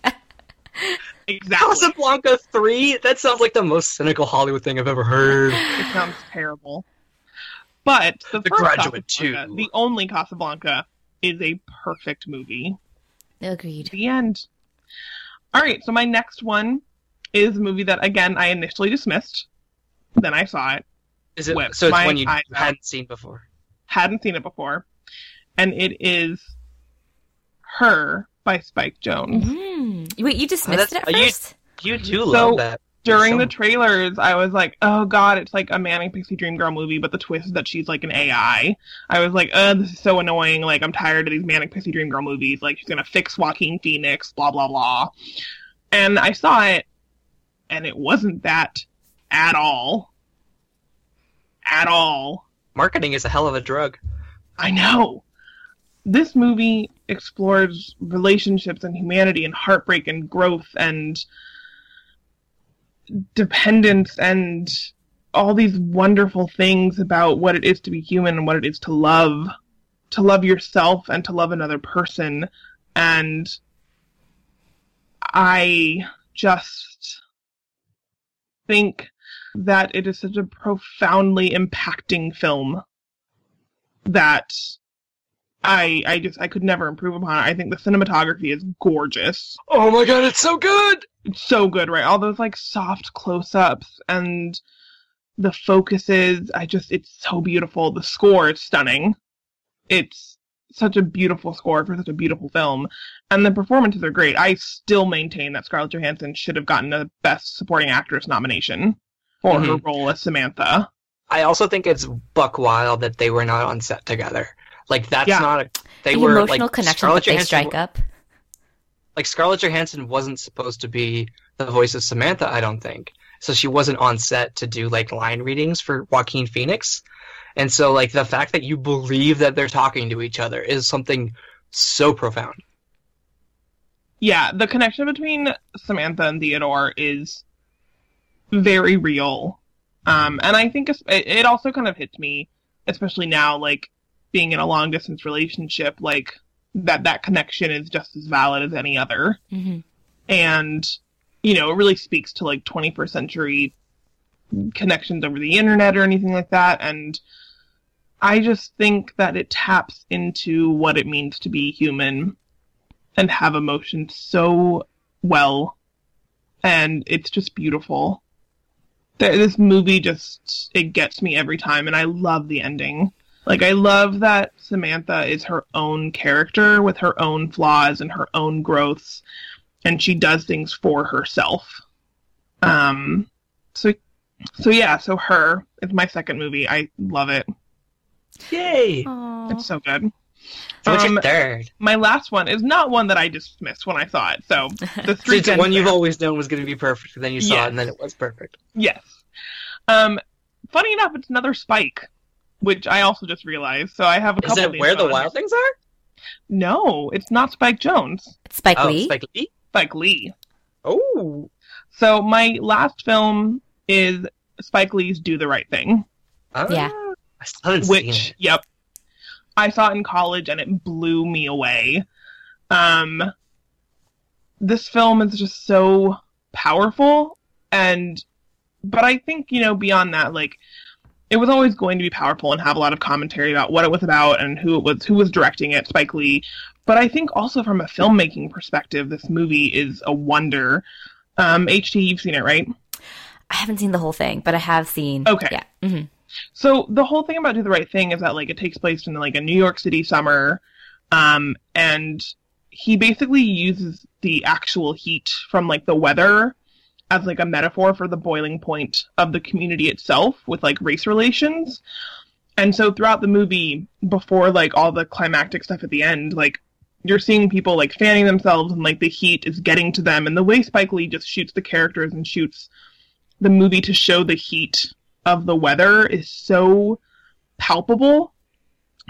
Speaker 1: exactly.
Speaker 3: Casablanca three. That sounds like the most cynical Hollywood thing I've ever heard.
Speaker 1: It sounds terrible. But the,
Speaker 3: The Graduate 2.
Speaker 1: the only Casablanca, is a perfect movie.
Speaker 2: Agreed.
Speaker 1: The end. All right, so my next one is a movie that again I initially dismissed. Then I saw it,
Speaker 3: Is it?
Speaker 1: Whip
Speaker 3: So it's
Speaker 1: my
Speaker 3: one you hadn't seen before.
Speaker 1: Hadn't seen it before, and it is Her by Spike Jonze.
Speaker 2: Mm. Wait, you dismissed it at
Speaker 3: you-
Speaker 2: first?
Speaker 3: You do
Speaker 1: So,
Speaker 3: love that.
Speaker 1: During
Speaker 3: So-
Speaker 1: the trailers, I was like, "Oh God, it's like a Manic Pixie Dream Girl movie," but the twist is that she's like an AI. I was like, "Oh, this is so annoying. Like, I'm tired of these Manic Pixie Dream Girl movies. Like, she's gonna fix Joaquin Phoenix, blah blah blah." And I saw it, and it wasn't that at all. At all.
Speaker 3: Marketing is a hell of a drug.
Speaker 1: I know. This movie explores relationships and humanity and heartbreak and growth and dependence and all these wonderful things about what it is to be human and what it is to love, to love yourself and to love another person. And I just think that it is such a profoundly impacting film that I I just I could never improve upon it. I think the cinematography is gorgeous.
Speaker 3: Oh my god, it's so good!
Speaker 1: It's so good, right? All those like soft close-ups and the focuses, I just it's so beautiful. The score is stunning. It's such a beautiful score for such a beautiful film. And the performances are great. I still maintain that Scarlett Johansson should have gotten a best supporting actress nomination for her mm-hmm. role as Samantha.
Speaker 3: I also think it's buck wild that they were not on set together. Like that's
Speaker 1: Yeah.
Speaker 3: not a. They
Speaker 2: the
Speaker 3: were
Speaker 2: emotional
Speaker 3: like
Speaker 2: connection
Speaker 3: Scarlett
Speaker 2: that they
Speaker 3: Johansson
Speaker 2: strike
Speaker 3: wa-
Speaker 2: up.
Speaker 3: Like Scarlett Johansson wasn't supposed to be the voice of Samantha. I don't think so. She wasn't on set to do like line readings for Joaquin Phoenix, and so like the fact that you believe that they're talking to each other is something so profound.
Speaker 1: yeah, the connection between Samantha and Theodore is very real. Um, and I think it, it also kind of hits me, especially now, like being in a long distance relationship, like that that connection is just as valid as any other.
Speaker 2: hmm
Speaker 1: And, you know, it really speaks to like 21st century connections over the internet or anything like that. And I just think that it taps into what it means to be human and have emotions so well. And it's just beautiful. Th- This movie just, it gets me every time, and I love the ending. Like, I love that Samantha is her own character with her own flaws and her own growths, and she does things for herself. Um, so So yeah, so her is my second movie. I love it.
Speaker 3: Yay!
Speaker 2: Aw.
Speaker 1: It's so good.
Speaker 3: So what's
Speaker 1: Um,
Speaker 3: your third?
Speaker 1: My last one is not one that I dismissed when I saw it. So the
Speaker 3: So
Speaker 1: three
Speaker 3: it's one you've always known was going to be perfect, and then you saw
Speaker 1: Yes.
Speaker 3: it, and then it was perfect.
Speaker 1: Yes. Um, funny enough, it's another Spike, which I also just realized. So I have a
Speaker 3: Is
Speaker 1: couple.
Speaker 3: it where the wild things are?
Speaker 1: No, it's not Spike Jonze.
Speaker 2: Spike
Speaker 3: Oh,
Speaker 2: Lee.
Speaker 3: Spike Lee.
Speaker 1: Spike Lee.
Speaker 3: Oh,
Speaker 1: So my last film is Spike Lee's Do the Right Thing,
Speaker 3: Ah,
Speaker 2: Yeah.
Speaker 3: I still haven't seen
Speaker 1: which
Speaker 3: it.
Speaker 1: yep, I saw it in college and it blew me away. Um, this film is just so powerful and but I think, you know, beyond that, like it was always going to be powerful and have a lot of commentary about what it was about and who it was who was directing it, Spike Lee. But I think also from a filmmaking perspective, this movie is a wonder. Um, HT, you've seen it, right?
Speaker 2: I haven't seen the whole thing, but I have seen.
Speaker 1: Okay.
Speaker 2: Yeah. hmm
Speaker 1: So the whole thing about Do the Right Thing is that like it takes place in like a New York City summer, um, and he basically uses the actual heat from like the weather as like a metaphor for the boiling point of the community itself with like race relations. And so throughout the movie, before like all the climactic stuff at the end, like you're seeing people like fanning themselves and like the heat is getting to them and the way Spike Lee just shoots the characters and shoots the movie to show the heat of the weather is so palpable.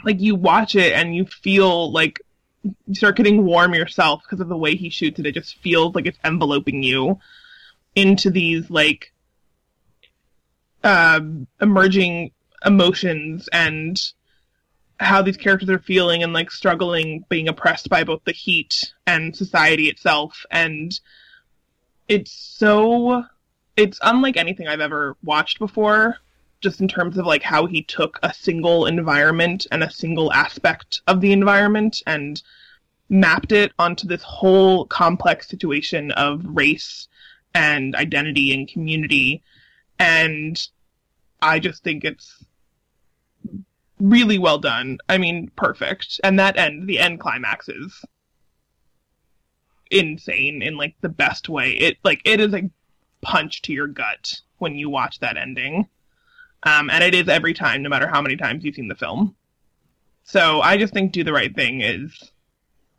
Speaker 1: Like you watch it and you feel like you start getting warm yourself because of the way he shoots it. It just feels like it's enveloping you into these like um emerging emotions and how these characters are feeling and like struggling being oppressed by both the heat and society itself and it's so it's unlike anything I've ever watched before, just in terms of like how he took a single environment and a single aspect of the environment and mapped it onto this whole complex situation of race and identity and community. And I just think it's really well done. I mean, perfect. And that end, the end climax is insane in like the best way. It like it is a punch to your gut when you watch that ending. Um, and it is every time, no matter how many times you've seen the film. So I just think Do the Right Thing is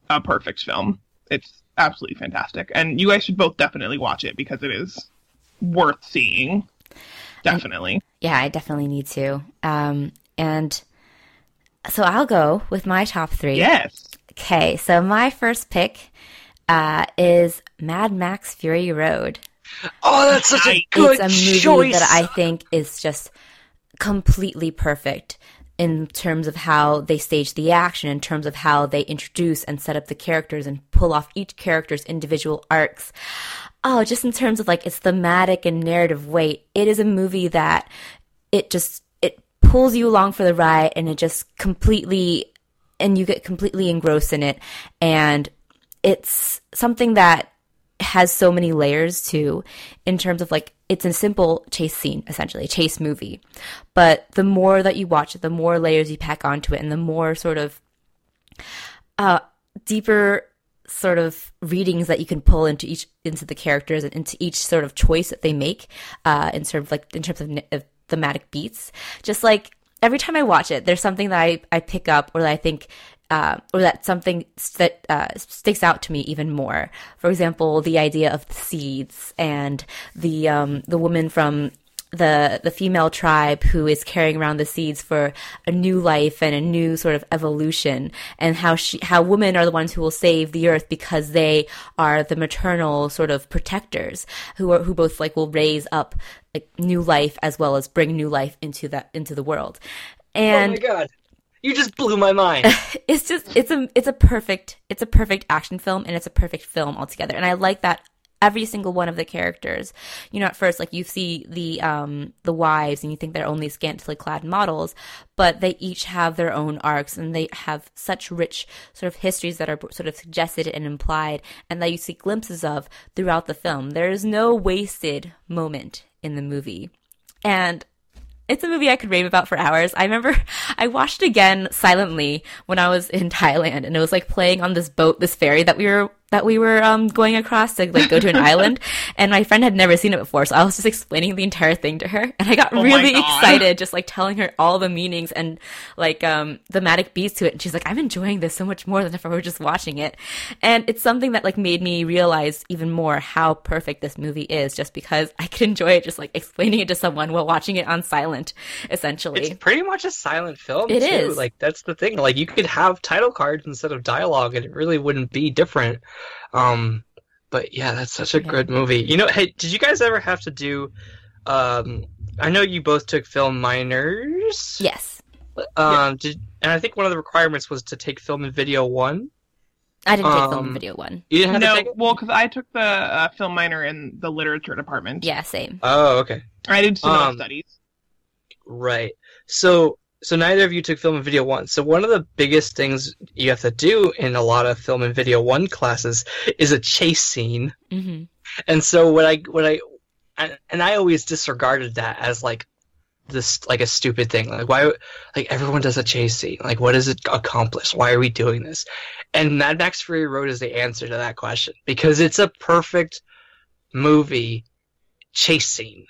Speaker 1: a perfect film. It's absolutely fantastic. And you guys should both definitely watch it because it is worth seeing. Definitely.
Speaker 2: Yeah, I definitely need to. Um, and so I'll go with my top three.
Speaker 1: Yes.
Speaker 2: Okay, so my first pick uh, is Mad Max Fury Road.
Speaker 3: Oh, that's such a
Speaker 1: Nice.
Speaker 3: good
Speaker 2: it's a movie
Speaker 3: choice.
Speaker 2: that I think is just completely perfect in terms of how they stage the action, in terms of how they introduce and set up the characters and pull off each character's individual arcs. Oh, just in terms of like its thematic and narrative weight, it is a movie that it just it pulls you along for the ride and it just completely and you get completely engrossed in it and it's something that has so many layers too in terms of like it's a simple chase scene essentially a chase movie. But the more that you watch it the more layers you pack onto it and the more sort of uh deeper sort of readings that you can pull into each into the characters and into each sort of choice that they make uh in terms of like in terms of, of thematic beats. Just like every time i watch it there's something that i, I pick up or that i think uh, or that something that uh, sticks out to me even more. For example, the idea of the seeds and the um, the woman from the the female tribe who is carrying around the seeds for a new life and a new sort of evolution, and how she how women are the ones who will save the earth because they are the maternal sort of protectors who are who both like will raise up like new life as well as bring new life into that into the world.
Speaker 3: oh my god, you just blew my mind.
Speaker 2: it's just it's a it's a perfect it's a perfect action film and it's a perfect film altogether. And i like that every single one of the characters. You know at first like you see the um the wives and you think they're only scantily clad models but they each have their own arcs and they have such rich sort of histories that are sort of suggested and implied and that you see glimpses of throughout the film. There is no wasted moment in the movie. And it's a movie I could rave about for hours. I remember I watched again silently when I was in Thailand and it was like playing on this boat, this ferry that we were that we were um, going across to like go to an island, and my friend had never seen it before, so I was just explaining the entire thing to her, and I got
Speaker 1: Oh
Speaker 2: really excited, just like telling her all the meanings and like um, thematic beats to it, and she's like, "I'm enjoying this so much more than if I were just watching it," and it's something that like made me realize even more how perfect this movie is, just because I could enjoy it, just like explaining it to someone while watching it on silent, essentially.
Speaker 3: It's pretty much a silent film
Speaker 2: It
Speaker 3: too.
Speaker 2: is.
Speaker 3: Like that's the thing. Like you could have title cards instead of dialogue, and it really wouldn't be different. Um, but yeah, that's such a
Speaker 2: Yeah.
Speaker 3: good movie. You know, hey, did you guys ever have to do? Um, I know you both took film minors.
Speaker 2: yes,
Speaker 3: Um, did and I think one of the requirements was to take film and video one.
Speaker 2: I didn't take film
Speaker 3: Um,
Speaker 2: and video one.
Speaker 3: You didn't have to
Speaker 1: No,
Speaker 3: take it.
Speaker 1: well, because I took the uh, film minor in the literature department.
Speaker 2: Yeah, same.
Speaker 3: Oh, okay.
Speaker 1: I did cinema
Speaker 3: Um,
Speaker 1: studies.
Speaker 3: Right. So so neither of you took film and video one. So one of the biggest things you have to do in a lot of film and video one classes is a chase scene.
Speaker 2: hmm
Speaker 3: And so what I what I and, and I always disregarded that as like this like a stupid thing. Like why like everyone does a chase scene. Like what does it accomplish? Why are we doing this? And Mad Max Fury Road is the answer to that question because it's a perfect movie chase scene.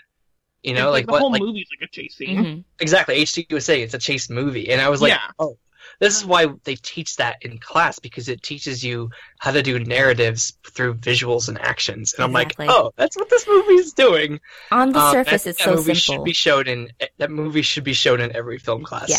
Speaker 3: You know,
Speaker 1: It's
Speaker 3: like,
Speaker 1: the
Speaker 3: what
Speaker 1: whole
Speaker 3: like
Speaker 1: movie's like a chase scene.
Speaker 2: hmm
Speaker 3: exactly HTUSA. It's a chase movie, and I was like,
Speaker 1: Yeah.
Speaker 3: oh, this is why they teach that in class because it teaches you how to do narratives through visuals and actions. And
Speaker 2: Exactly.
Speaker 3: I'm like, oh, that's what this movie is doing.
Speaker 2: On the
Speaker 3: Um,
Speaker 2: surface,
Speaker 3: and
Speaker 2: it's
Speaker 3: that
Speaker 2: so
Speaker 3: movie
Speaker 2: simple.
Speaker 3: should be shown in that movie should be shown in every film class.
Speaker 2: Yeah.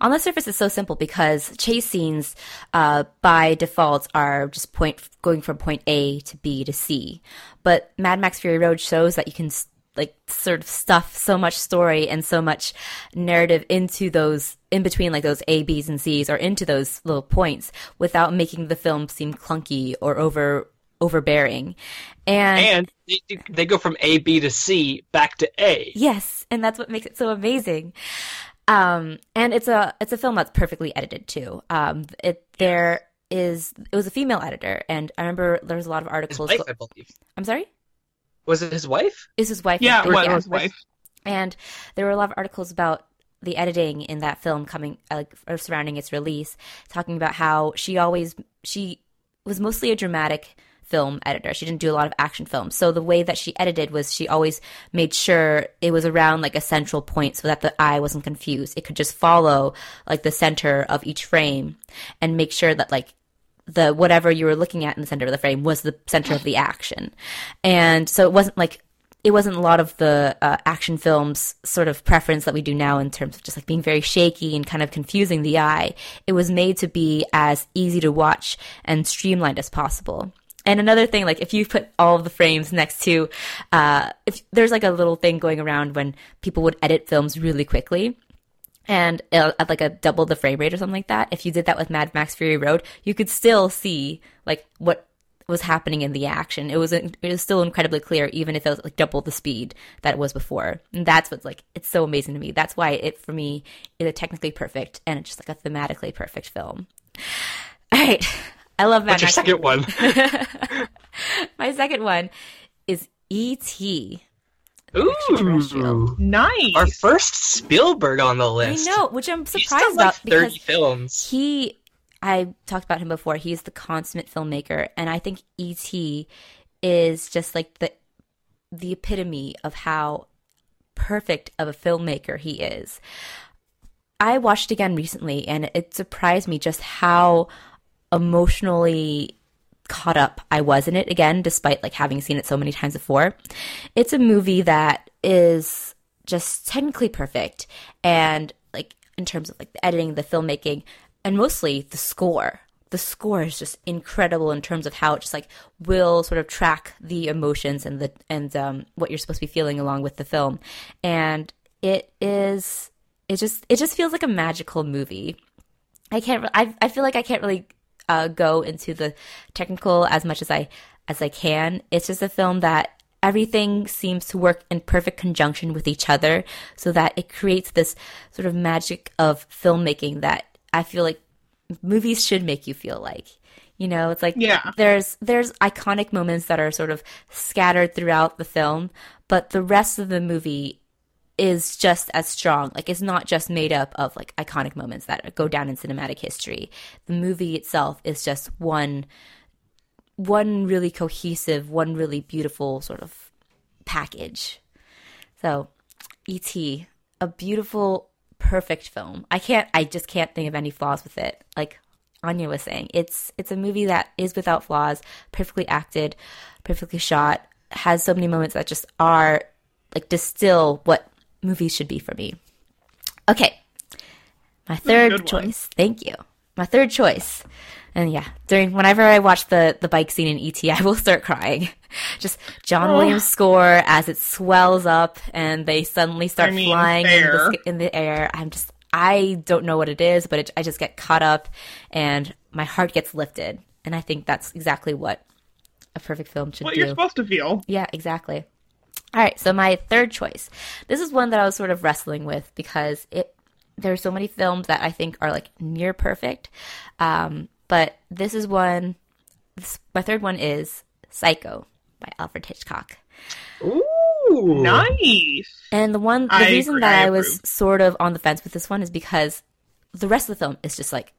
Speaker 2: On the surface, it's so simple because chase scenes, uh, by default are just point, going from point A to B to C. But Mad Max Fury Road shows that you can, s- like, sort of stuff so much story and so much narrative into those, in between, like, those A, B's, and C's or into those little points without making the film seem clunky or over, overbearing. And,
Speaker 3: And they, they go from A, B to C back to A.
Speaker 2: Yes, and that's what makes it so amazing. Um, and it's a it's a film that's perfectly edited too. Um, it there is it was a female editor, and I remember there was a lot of articles.
Speaker 3: I believe.
Speaker 2: I'm sorry,
Speaker 3: Was it his wife?
Speaker 2: is his wife?
Speaker 1: Yeah,
Speaker 2: I
Speaker 1: it
Speaker 2: think,
Speaker 1: was
Speaker 2: yeah.
Speaker 1: his wife.
Speaker 2: And there were a lot of articles about the editing in that film coming uh, like or surrounding its release, talking about how she always she was mostly a dramatic film editor. She didn't do a lot of action films. So the way that she edited was she always made sure it was around like a central point so that the eye wasn't confused. It could just follow like the center of each frame and make sure that like the whatever you were looking at in the center of the frame was the center of the action. And so it wasn't like it wasn't a lot of the uh, action films sort of preference that we do now in terms of just like being very shaky and kind of confusing the eye. It was made to be as easy to watch and streamlined as possible. And another thing, like if you put all the frames next to, uh, if there's like a little thing going around when people would edit films really quickly, and uh, at like a double the frame rate or something like that. If you did that with Mad Max Fury Road, you could still see like what was happening in the action. It was it was still incredibly clear, even if it was like double the speed that it was before. And that's what's like it's so amazing to me. That's why it for me is a technically perfect and it's just like a thematically perfect film. All right, I love Mad
Speaker 3: What's your
Speaker 2: Max.
Speaker 3: second one?
Speaker 2: My second one is E.T.
Speaker 3: Ooh,
Speaker 1: Nice.
Speaker 3: our first Spielberg on the list.
Speaker 2: I know, which I'm
Speaker 3: He's
Speaker 2: surprised
Speaker 3: done like
Speaker 2: about because
Speaker 3: thirty films.
Speaker 2: he I talked about him before. He's the consummate filmmaker, and I think E.T. is just like the the epitome of how perfect of a filmmaker he is. I watched again recently, and it surprised me just how emotionally caught up I was in it again, despite like having seen it so many times before. It's a movie that is just technically perfect, and like in terms of like the editing, the filmmaking, and mostly the score. The score is just incredible in terms of how it just like will sort of track the emotions and the and um, what you're supposed to be feeling along with the film, and it is it just it just feels like a magical movie. I can't. I I feel like I can't really uh, go into the technical as much as I as I can. It's just a film that everything seems to work in perfect conjunction with each other, so that it creates this sort of magic of filmmaking that I feel like movies should make you feel like. You know, it's like
Speaker 1: Yeah.
Speaker 2: there's there's iconic moments that are sort of scattered throughout the film, but the rest of the movie is just as strong. Like it's not just made up of like iconic moments that go down in cinematic history. The movie itself is just one one really cohesive, one really beautiful sort of package. So, E.T., a beautiful, perfect film. I can't, I just can't think of any flaws with it. Like Anya was saying, it's it's a movie that is without flaws, perfectly acted, perfectly shot, has so many moments that just are like distill what movies should be for me. Okay, my third choice. Thank you. My third choice. And yeah, during whenever I watch the the bike scene in ET, I will start crying. Just John oh. Williams score as it swells up and they suddenly start I mean, flying in the, in the, air. I'm just I don't know what it is, but it, I just get caught up and my heart gets lifted. And I think that's exactly what a perfect film should
Speaker 1: what
Speaker 2: do.
Speaker 1: What you're supposed to feel.
Speaker 2: Yeah, exactly. All right, so my third choice. This is one that I was sort of wrestling with because it there are so many films that I think are like near perfect. Um, but this is one. This, my third one is Psycho by Alfred Hitchcock.
Speaker 1: Ooh, nice.
Speaker 2: And the one, the I reason agree, that I, I was sort of on the fence with this one is because the rest of the film is just like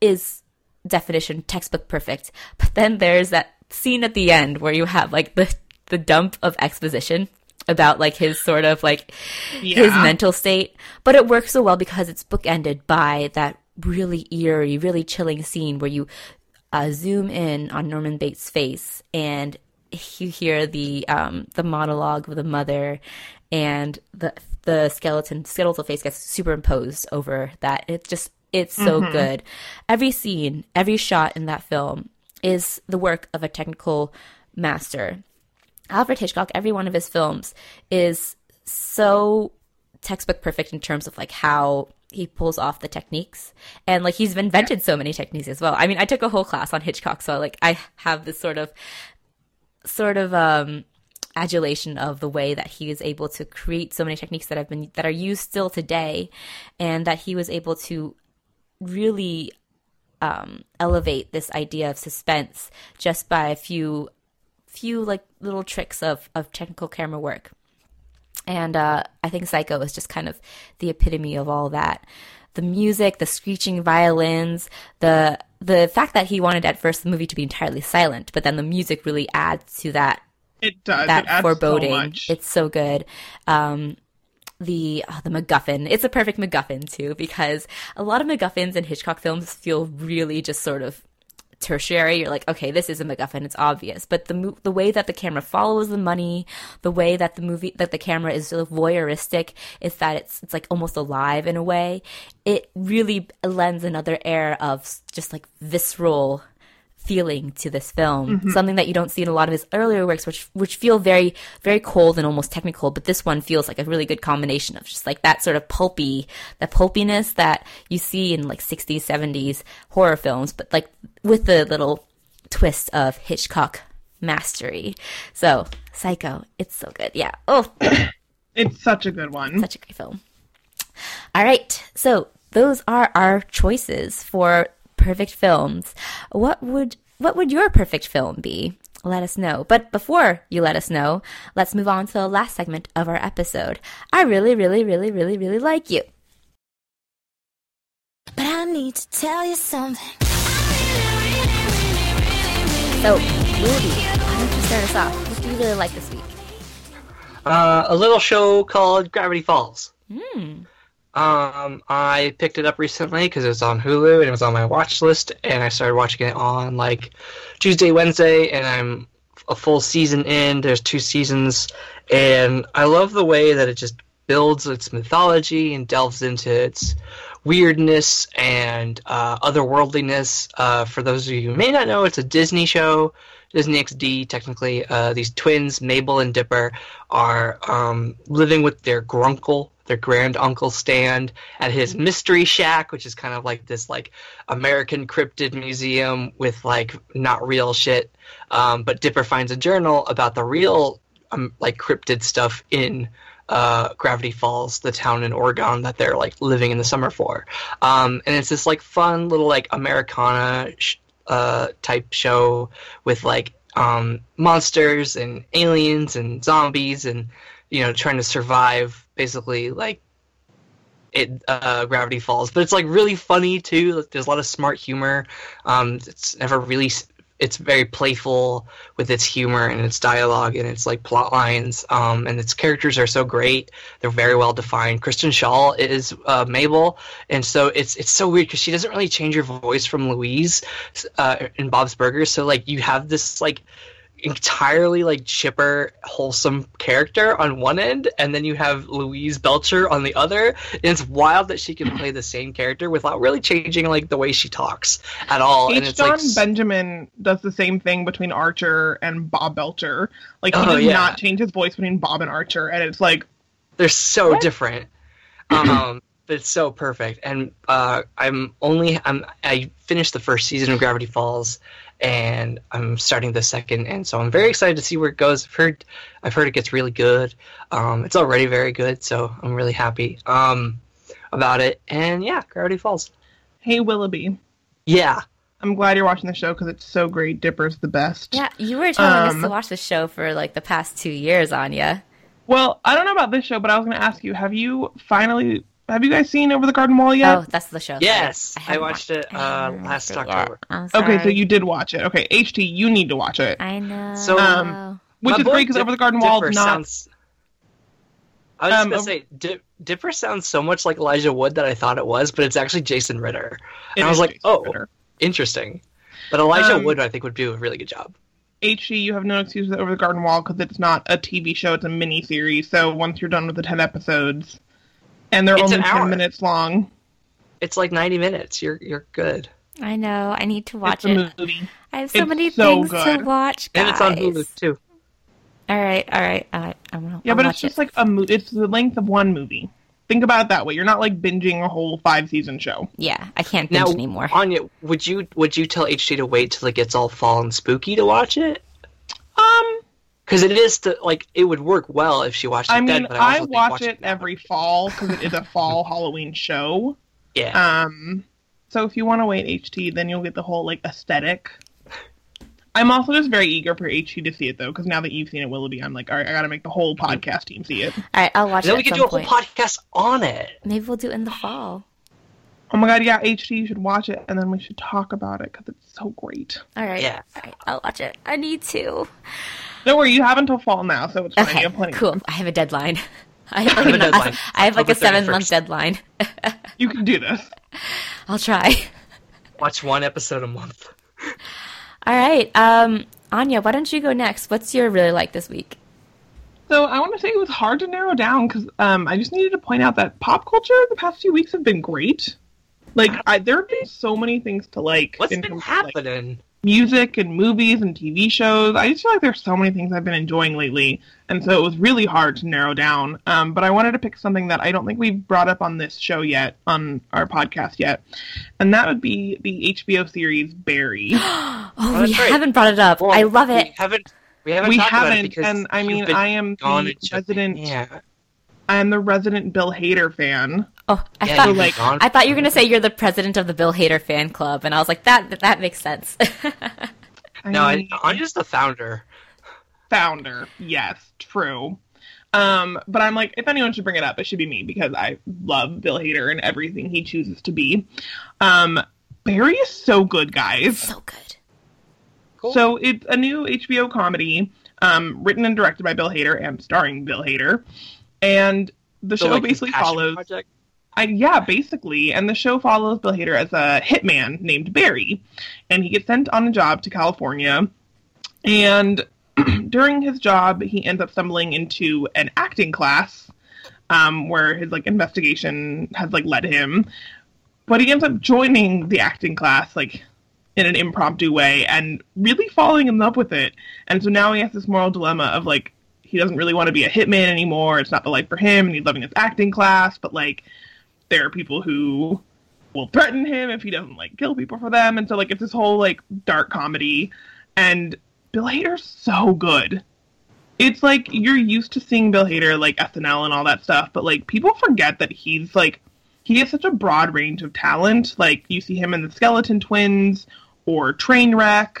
Speaker 2: is definition textbook perfect. But then there's that scene at the end where you have like the the dump of exposition about like his sort of like yeah. his mental state. But it works so well because it's bookended by that really eerie, really chilling scene where you uh, zoom in on Norman Bates' face and you hear the um, the monologue of the mother and the the skeleton skeletal face gets superimposed over that. It's just it's so mm-hmm. good. Every scene, every shot in that film is the work of a technical master. Alfred Hitchcock, every one of his films is so textbook perfect in terms of like how he pulls off the techniques. And like he's invented so many techniques as well. I mean i took a whole class on hitchcock so like i have this sort of sort of um adulation of the way that he is able to create so many techniques that have been that are used still today and that he was able to really um, elevate this idea of suspense just by a few few like little tricks of of technical camera work. And uh, I think Psycho is just kind of the epitome of all that. The music, the screeching violins, the the fact that he wanted at first the movie to be entirely silent, but then the music really adds to that.
Speaker 1: It does.
Speaker 2: That
Speaker 1: it
Speaker 2: foreboding.
Speaker 1: So
Speaker 2: it's so good. Um, the oh, the MacGuffin. It's a perfect MacGuffin too because a lot of MacGuffins in Hitchcock films feel really just sort of tertiary. You're like, okay, this is a MacGuffin. It's obvious. But the the way that the camera follows the money, the way that the movie that the camera is sort of voyeuristic, is that it's it's like almost alive in a way. It really lends another air of just like visceral feeling to this film. Mm-hmm. Something that you don't see in a lot of his earlier works, which which feel very very cold and almost technical. But this one feels like a really good combination of just like that sort of pulpy, the pulpiness that you see in like 60s, 70s horror films, but like with the little twist of Hitchcock mastery. So Psycho, it's so good. Yeah. Oh,
Speaker 1: it's such a good one.
Speaker 2: Such a great film. All right, so those are our choices for perfect films. What would what would your perfect film be? Let us know. But before you let us know, let's move on to the last segment of our episode. I really, really, really, really, really like you. But I need to tell you something. So, Rudy, why don't you start us off? What do you really like this week?
Speaker 3: Uh, a little show called Gravity Falls.
Speaker 2: Hmm.
Speaker 3: Um, I picked it up recently because it was on Hulu and it was on my watch list, and I started watching it on like Tuesday, Wednesday, and I'm a full season in. There's two seasons, and I love the way that it just builds its mythology and delves into its weirdness and uh, otherworldliness. Uh, for those of you who may not know, it's a Disney show. Disney XD, technically. Uh, these twins, Mabel and Dipper, are um, living with their grunkle their grand uncle Stan at his mystery shack, which is kind of like this like American cryptid museum with like not real shit. Um, but Dipper finds a journal about the real um, like cryptid stuff in uh, Gravity Falls, the town in Oregon that they're like living in the summer for. Um, and it's this like fun little like Americana sh- uh, type show with like um, monsters and aliens and zombies and you know trying to survive basically like it uh, Gravity Falls, but it's like really funny too. There's a lot of smart humor. Um, it's never really it's very playful with its humor and its dialogue and its like plot lines. Um, and its characters are so great; they're very well defined. Kristen Schaal is uh, Mabel, and so it's it's so weird because she doesn't really change her voice from Louise uh, in Bob's Burgers. So like you have this like entirely like chipper, wholesome character on one end, and then you have Louise Belcher on the other. And it's wild that she can play the same character without really changing like the way she talks at all. and
Speaker 1: H.
Speaker 3: it's
Speaker 1: Jon
Speaker 3: like
Speaker 1: Benjamin does the same thing between Archer and Bob Belcher. Like he
Speaker 3: Oh,
Speaker 1: does
Speaker 3: yeah.
Speaker 1: not change his voice between Bob and Archer, and it's like
Speaker 3: they're so
Speaker 1: What?
Speaker 3: different. Um, but it's so perfect. And uh, I'm only I'm I finished the first season of Gravity Falls, and I'm starting the second, and so I'm very excited to see where it goes. I've heard I've heard it gets really good. Um, it's already very good, so I'm really happy um, about it. And yeah, Gravity Falls.
Speaker 1: Hey Willoughby,
Speaker 3: Yeah,
Speaker 1: I'm glad you're watching the show because it's so great. Dipper's the best.
Speaker 2: Yeah, you were telling us
Speaker 1: Um,
Speaker 2: to watch the show for like the past two years, Anya.
Speaker 1: Well, I don't know about this show, but I was going to ask you: Have you finally? Have you guys seen Over the Garden Wall yet?
Speaker 2: Oh, that's the show.
Speaker 3: Yes, I
Speaker 2: haven't
Speaker 3: watched it,
Speaker 2: I
Speaker 3: uh, last
Speaker 2: watched it.
Speaker 3: October.
Speaker 1: Okay, so you did watch it. Okay, HT, you need to watch it,
Speaker 2: I know.
Speaker 3: So,
Speaker 1: um, which
Speaker 3: My
Speaker 1: is
Speaker 3: boy
Speaker 1: great because
Speaker 3: Dip-
Speaker 1: Over the Garden Wall
Speaker 3: Dipper
Speaker 1: is not.
Speaker 3: sounds. I was just
Speaker 1: Um,
Speaker 3: gonna
Speaker 1: Over-
Speaker 3: say, Dip, Dipper sounds so much like Elijah Wood that I thought it was, but it's actually Jason Ritter.
Speaker 1: it
Speaker 3: and I was like,
Speaker 1: Jason
Speaker 3: oh.
Speaker 1: Ritter.
Speaker 3: Interesting. But Elijah
Speaker 1: Um,
Speaker 3: Wood, I think, would do a really good job.
Speaker 1: HG, you have no excuse with Over the Garden Wall because it's not a TV show; it's a mini series. So once you're done with the ten episodes, and they're
Speaker 3: It's
Speaker 1: only ten minutes long,
Speaker 3: It's like 90 minutes. You're you're good.
Speaker 2: I know. I need to watch
Speaker 1: it's a
Speaker 2: it.
Speaker 1: movie.
Speaker 2: I have so
Speaker 1: It's
Speaker 2: many
Speaker 1: so
Speaker 2: things to watch, guys.
Speaker 3: And it's on Hulu too.
Speaker 2: All right, all right. Uh, I'm gonna.
Speaker 1: Yeah,
Speaker 2: I'll
Speaker 1: but
Speaker 2: watch
Speaker 1: it's just
Speaker 2: it.
Speaker 1: like a mo- It's the length of one movie. Think about it that way. You're not like binging a whole five season show.
Speaker 2: yeah. I can't binge
Speaker 3: Now,
Speaker 2: anymore.
Speaker 3: Anya, would you would you tell HT to wait till it gets all fall and spooky to watch it?
Speaker 1: Um,
Speaker 3: Because it is to like it would work well if she watched it
Speaker 1: I
Speaker 3: then.
Speaker 1: mean,
Speaker 3: But
Speaker 1: I,
Speaker 3: also think
Speaker 1: watch
Speaker 3: watching
Speaker 1: it
Speaker 3: now-
Speaker 1: every fall because it is a fall Halloween show.
Speaker 3: Yeah.
Speaker 1: Um, so if you want to wait HT, then you'll get the whole like aesthetic. I'm also just very eager for HT to see it though, because now that you've seen it, Willoughby, I'm like, all right, I got to make the whole podcast team see it.
Speaker 2: all right, I'll watch
Speaker 3: And then
Speaker 2: it
Speaker 3: we
Speaker 2: can
Speaker 3: do a whole podcast on it.
Speaker 2: Maybe we'll do it in the fall.
Speaker 1: Oh my god, yeah, HT, you should watch it, and then we should talk about it because it's so great.
Speaker 2: All right.
Speaker 3: Yeah.
Speaker 2: All right, I'll watch it. I need to.
Speaker 1: Don't worry, you have until fall now, so it's fine.
Speaker 2: Okay.
Speaker 1: you have plenty. of
Speaker 2: Cool.
Speaker 1: time.
Speaker 2: I have a deadline. I have,
Speaker 3: have a deadline.
Speaker 2: I have like a
Speaker 3: October
Speaker 2: seven month deadline.
Speaker 1: You can do this.
Speaker 2: I'll try.
Speaker 3: Watch one episode a month.
Speaker 2: All right. Um, Anya, why don't you go next? What's your really like this week?
Speaker 1: So I want to say it was hard to narrow down because um, I just needed to point out that pop culture the past few weeks have been great. Like I, there have been so many things to like
Speaker 3: What's
Speaker 1: in
Speaker 3: been
Speaker 1: terms of, like,
Speaker 3: happening?
Speaker 1: Music and movies and TV shows. I just feel like there's so many things I've been enjoying lately, and so it was really hard to narrow down. Um, but I wanted to pick something that I don't think we've brought up on this show yet, on our podcast yet, and that would be the HBO series Barry.
Speaker 2: Oh,
Speaker 3: Oh,
Speaker 2: we
Speaker 3: that's right.
Speaker 2: haven't brought it up.
Speaker 3: Well,
Speaker 2: I love
Speaker 3: We
Speaker 2: it.
Speaker 3: haven't. We haven't.
Speaker 1: we
Speaker 3: talked
Speaker 1: haven't,
Speaker 3: because
Speaker 1: and I mean, I am
Speaker 3: gone
Speaker 1: the resident.
Speaker 3: Yeah.
Speaker 1: I am the resident Bill Hader fan.
Speaker 2: Oh, I
Speaker 3: Yeah,
Speaker 2: thought
Speaker 3: you've
Speaker 1: like-
Speaker 2: I thought you were gonna say you're the president of the Bill Hader fan club, and I was like, that that makes sense.
Speaker 3: No, I, I'm just the founder.
Speaker 1: founder. Yes, true. Um, but I'm like, if anyone should bring it up, it should be me because I love Bill Hader and everything he chooses to be. Um, Barry is so good, guys.
Speaker 2: so good.
Speaker 3: Cool.
Speaker 1: So it's a new HBO comedy, um, written and directed by Bill Hader and starring Bill Hader, and the
Speaker 3: So,
Speaker 1: show
Speaker 3: like,
Speaker 1: basically follows.
Speaker 3: project?
Speaker 1: I, yeah, basically. And the show follows Bill Hader as a hitman named Barry. And he gets sent on a job to California. And during his job, he ends up stumbling into an acting class um, where his like investigation has like led him. But he ends up joining the acting class like in an impromptu way and really falling in love with it. And so now he has this moral dilemma of like he doesn't really want to be a hitman anymore. It's not the life for him, and he's loving his acting class. But like, there are people who will threaten him if he doesn't like kill people for them, and so like it's this whole like dark comedy. And Bill Hader's so good. It's like you're used to seeing Bill Hader like SNL and all that stuff, but like people forget that he's like he has such a broad range of talent. Like you see him in the Skeleton Twins or Trainwreck.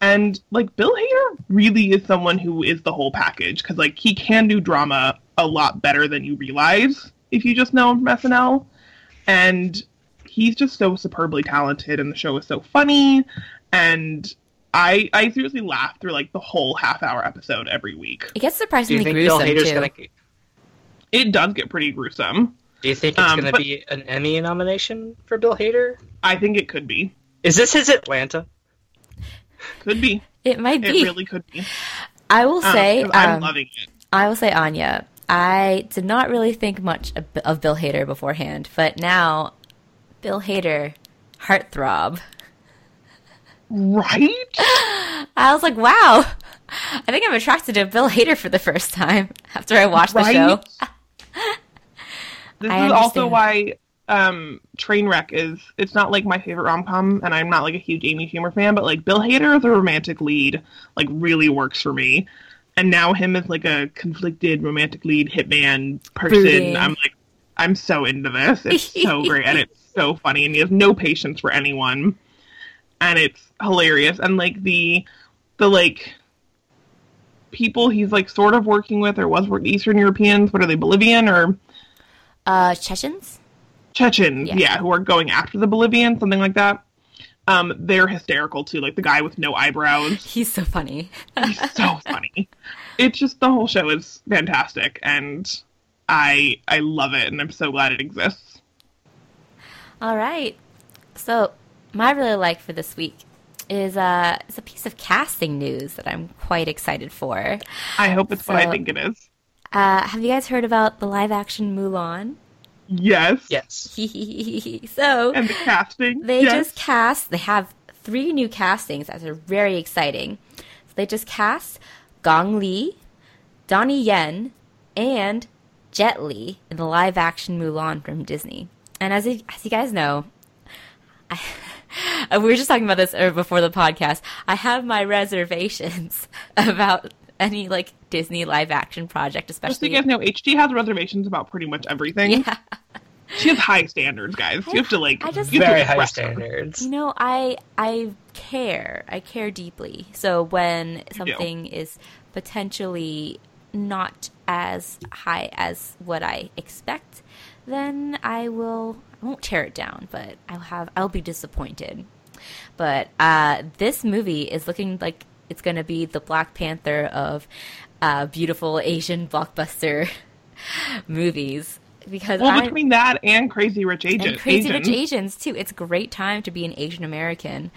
Speaker 1: And like Bill Hader really is someone who is the whole package because like he can do drama a lot better than you realize if you just know him from SNL. And he's just so superbly talented, and the show is so funny. And I I seriously laugh through like the whole half hour episode every week.
Speaker 2: It gets
Speaker 3: Do you
Speaker 2: surprisingly
Speaker 3: think
Speaker 2: gruesome too.
Speaker 3: gonna?
Speaker 1: It does get pretty gruesome.
Speaker 3: Do you think it's
Speaker 1: Um,
Speaker 3: gonna
Speaker 1: but-
Speaker 3: be an Emmy nomination for Bill Hader?
Speaker 1: I think it could be.
Speaker 3: Is this his Atlanta?
Speaker 1: Could be.
Speaker 2: It might be.
Speaker 1: It really could be.
Speaker 2: I will
Speaker 1: Um, I'm
Speaker 2: um,
Speaker 1: loving it.
Speaker 2: I will say, Anya, I did not really think much of, of Bill Hader beforehand, but now, Bill Hader, heartthrob.
Speaker 1: Right?
Speaker 2: I was like, wow, I think I'm attracted to Bill Hader for the first time after I watched the
Speaker 1: Right?
Speaker 2: show.
Speaker 1: This
Speaker 2: I
Speaker 1: is also why um Trainwreck is it's not like my favorite rom com and I'm not like a huge Amy Schumer fan, but like Bill Hader as a romantic lead like really works for me. And now him as like a conflicted romantic lead hitman person,
Speaker 2: Brooding.
Speaker 1: I'm like I'm so into this. It's so great and it's so funny and he has no patience for anyone. And it's hilarious. And like the the like people he's like sort of working with or was working Eastern Europeans, what are they, Bolivian or
Speaker 2: Uh, Chechens?
Speaker 1: Chechens,
Speaker 2: Yeah.
Speaker 1: yeah. who are going after the Bolivians, something like that. Um, they're hysterical too. Like the guy with no eyebrows,
Speaker 2: He's so funny.
Speaker 1: he's so funny. It's just the whole show is fantastic, and I I love it, and I'm so glad it exists.
Speaker 2: All right. So, my really like for this week is uh, is a piece of casting news that I'm quite excited for.
Speaker 1: I hope it's what I think it is.
Speaker 2: Uh, have you guys heard about the live action Mulan?
Speaker 1: Yes.
Speaker 3: Yes.
Speaker 2: so,
Speaker 1: And the casting.
Speaker 2: they
Speaker 1: yes.
Speaker 2: just cast, they have three new castings that are very exciting. So they just cast Gong Li, Donnie Yen, and Jet Li in the live action Mulan from Disney. And as you, as you guys know, I, we were just talking about this uh, before the podcast. I have my reservations about any like Disney live action project, especially.
Speaker 1: Just so
Speaker 2: especially.
Speaker 1: you guys know, HD has reservations about pretty much everything.
Speaker 2: yeah.
Speaker 1: She has high standards, guys. You have to like.
Speaker 2: I just-
Speaker 1: you have to
Speaker 3: Very high standards.
Speaker 2: You know, I I care. I care deeply. So when something is potentially not as high as what I expect, then I will I won't tear it down, but I'll have I'll be disappointed. But uh, this movie is looking like it's going to be the Black Panther of uh, beautiful Asian blockbuster movies because
Speaker 1: Well,
Speaker 2: I'm,
Speaker 1: between that and Crazy Rich Agents,
Speaker 2: and Crazy Rich
Speaker 1: Asians,
Speaker 2: Asians too. It's a great time to be an Asian American,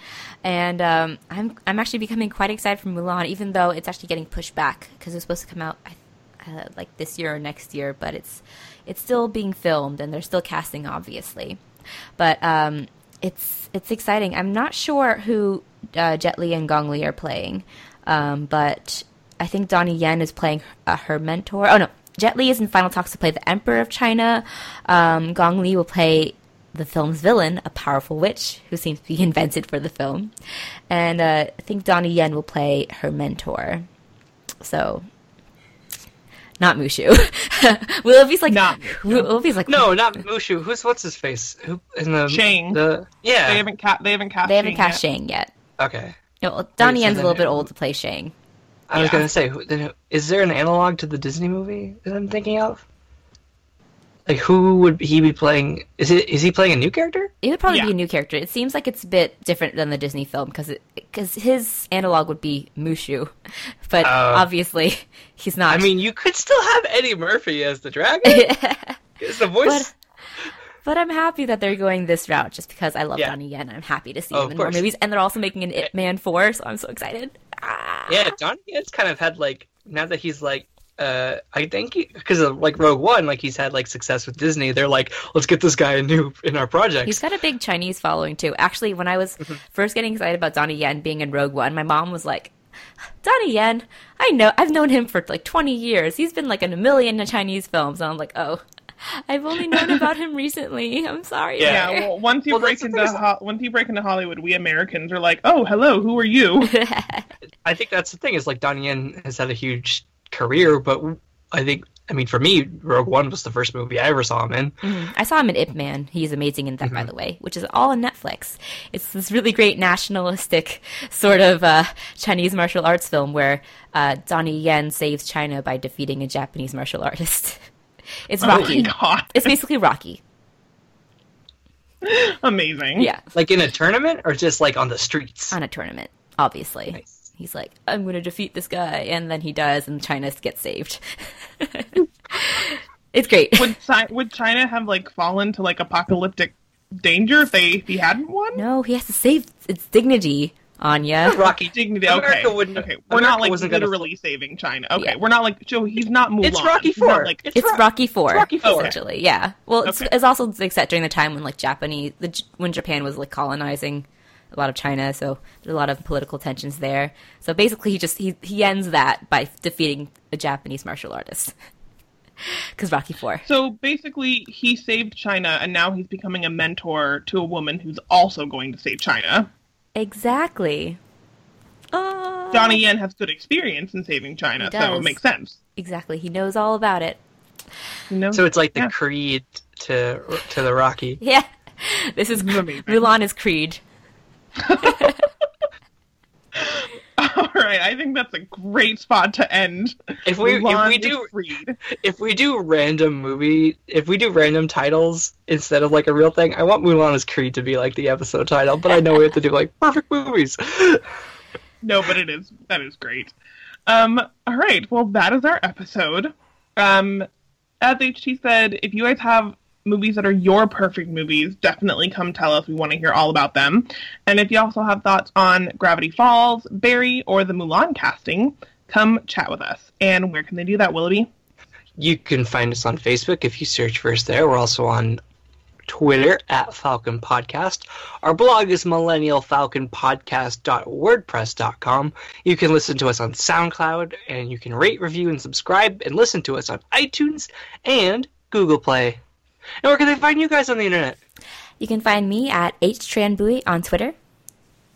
Speaker 2: and um, I'm I'm actually becoming quite excited for Mulan, even though it's actually getting pushed back because it's supposed to come out uh, like this year or next year, but it's it's still being filmed and they're still casting, obviously, but um, it's it's exciting. I'm not sure who uh, Jet Li and Gong Li are playing, um, but I think Donnie Yen is playing uh, her mentor. Oh no, Jet Li is in final talks to play the Emperor of China. Um, Gong Li will play the film's villain, a powerful witch who seems to be invented for the film, and uh, I think Donnie Yen will play her mentor. So. Not Mushu. Willoughby's like
Speaker 1: Not
Speaker 2: Willoughby's like
Speaker 3: No, not Mushu. Who's what's his face? Who in the
Speaker 1: Shang.
Speaker 3: The yeah.
Speaker 1: They haven't ca- they haven't cast.
Speaker 2: they haven't
Speaker 1: Shang
Speaker 2: cast
Speaker 1: yet.
Speaker 2: Shang yet.
Speaker 3: Okay.
Speaker 2: No, well, Donnie
Speaker 3: so
Speaker 2: Yen's a little bit old to play Shang.
Speaker 3: I was
Speaker 1: Yeah.
Speaker 3: gonna say, who- then who- is there an analog to the Disney movie that I'm thinking of? Like, who would he be playing? Is it is he playing a new character?
Speaker 2: It would probably
Speaker 1: Yeah.
Speaker 2: be a new character. It seems like it's a bit different than the Disney film because because his analog would be Mushu, but
Speaker 3: Oh.
Speaker 2: obviously he's not.
Speaker 3: I mean, you could still have Eddie Murphy as the dragon. Is the voice?
Speaker 2: but but I'm happy that they're going this route just because I love
Speaker 3: Yeah.
Speaker 2: Donnie Yen. and I'm happy to see
Speaker 3: Oh,
Speaker 2: him in more movies, and they're also making an Ip Man four, so I'm so excited. Ah.
Speaker 3: yeah, Donnie Yen's kind of had like now that he's like. Uh, I think because of like Rogue One, like he's had like success with Disney. They're like, let's get this guy a new in our project.
Speaker 2: He's got a big Chinese following too. Actually, when I was
Speaker 3: Mm-hmm.
Speaker 2: first getting excited about Donnie Yen being in Rogue One, my mom was like, "Donnie Yen, I know, I've known him for like 20 years. He's been like in a million Chinese films." And I'm like, "Oh, I've only known about him recently. I'm sorry."
Speaker 3: Yeah.
Speaker 1: Yeah, well, once you
Speaker 3: Well,
Speaker 1: break into ho- once you break into Hollywood, we Americans are like, "Oh, hello, who are you?"
Speaker 3: I think that's the thing is like Donnie Yen has had a huge career, but I think I mean for me, Rogue One was the first movie I ever saw him in.
Speaker 2: Mhm. I saw him in Ip Man. He's amazing in that,
Speaker 3: Mm-hmm.
Speaker 2: by the way, which is all on Netflix. It's this really great nationalistic sort of uh, Chinese martial arts film where uh, Donnie Yen saves China by defeating a Japanese martial artist. it's
Speaker 1: Oh
Speaker 2: Rocky.
Speaker 1: god,
Speaker 2: it's basically Rocky.
Speaker 1: amazing!
Speaker 2: Yeah,
Speaker 3: Like in a tournament or just like on the streets.
Speaker 2: on a tournament obviously.
Speaker 3: Nice.
Speaker 2: He's like, I'm going to defeat this guy. And then he does, and China gets saved. it's great.
Speaker 1: Would Chi- would China have like fallen to like apocalyptic danger if they if he hadn't won?
Speaker 2: No, he has to save its dignity, Anya.
Speaker 3: Rocky.
Speaker 1: Dignity.
Speaker 3: America
Speaker 1: Okay.
Speaker 3: wouldn't-
Speaker 1: okay. We're
Speaker 3: America
Speaker 1: not like
Speaker 3: wasn't gonna-
Speaker 1: literally saving China. Okay.
Speaker 2: Yeah.
Speaker 1: We're not like so he's not Mulan.
Speaker 3: It's Rocky
Speaker 1: He's not,
Speaker 3: Four.
Speaker 1: like
Speaker 3: It's
Speaker 2: It's
Speaker 3: Ro-
Speaker 2: Rocky Four,
Speaker 3: Rocky Four.
Speaker 2: essentially. Yeah. Well, it's,
Speaker 1: Okay.
Speaker 2: it's also like set during the time when like Japanese, the, when Japan was like colonizing a lot of China, so there's a lot of political tensions there. So basically, he just he he ends that by defeating a Japanese martial artist. Because Rocky Four.
Speaker 1: So basically, he saved China, and now he's becoming a mentor to a woman who's also going to save China.
Speaker 2: Exactly. Uh, oh,
Speaker 1: Donnie Yen has good experience in saving China,
Speaker 2: He
Speaker 1: so
Speaker 2: does.
Speaker 1: it makes sense.
Speaker 2: Exactly. He knows all about it.
Speaker 1: You know?
Speaker 3: So it's like the
Speaker 1: Yeah.
Speaker 3: Creed to to the Rocky.
Speaker 2: Yeah. This is
Speaker 1: This.
Speaker 2: Mulan is Creed.
Speaker 1: All right, I think that's a great spot to end.
Speaker 3: If we if we do
Speaker 1: freed.
Speaker 3: if we do random movie if we do random titles instead of like a real thing, I want Mulan as Creed to be like the episode title, but I know we have to do like perfect movies.
Speaker 1: No, but it is that is great. Um, all right, well that is our episode. Um, as HT said, if you guys have movies that are your perfect movies, definitely come tell us. We want to hear all about them. And if you also have thoughts on Gravity Falls, Barry, or the Mulan casting, come chat with us. And where can they do that, Willoughby?
Speaker 3: You can find us on Facebook if you search for us there. We're also on Twitter at Falcon Podcast. Our blog is millennialfalconpodcast.wordpress.com. You can listen to us on SoundCloud, and you can rate, review, and subscribe, and listen to us on iTunes and Google Play. And where can they find you guys on the internet?
Speaker 2: You can find me at HTranBui on Twitter.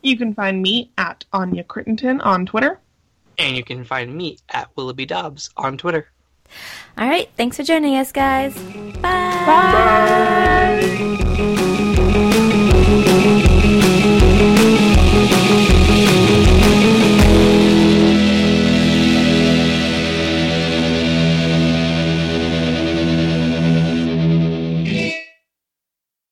Speaker 1: You can find me at Anya Crittenton on Twitter.
Speaker 3: And you can find me at Willoughby Dobbs on Twitter.
Speaker 2: All right. Thanks for joining us, guys. Bye.
Speaker 1: Bye.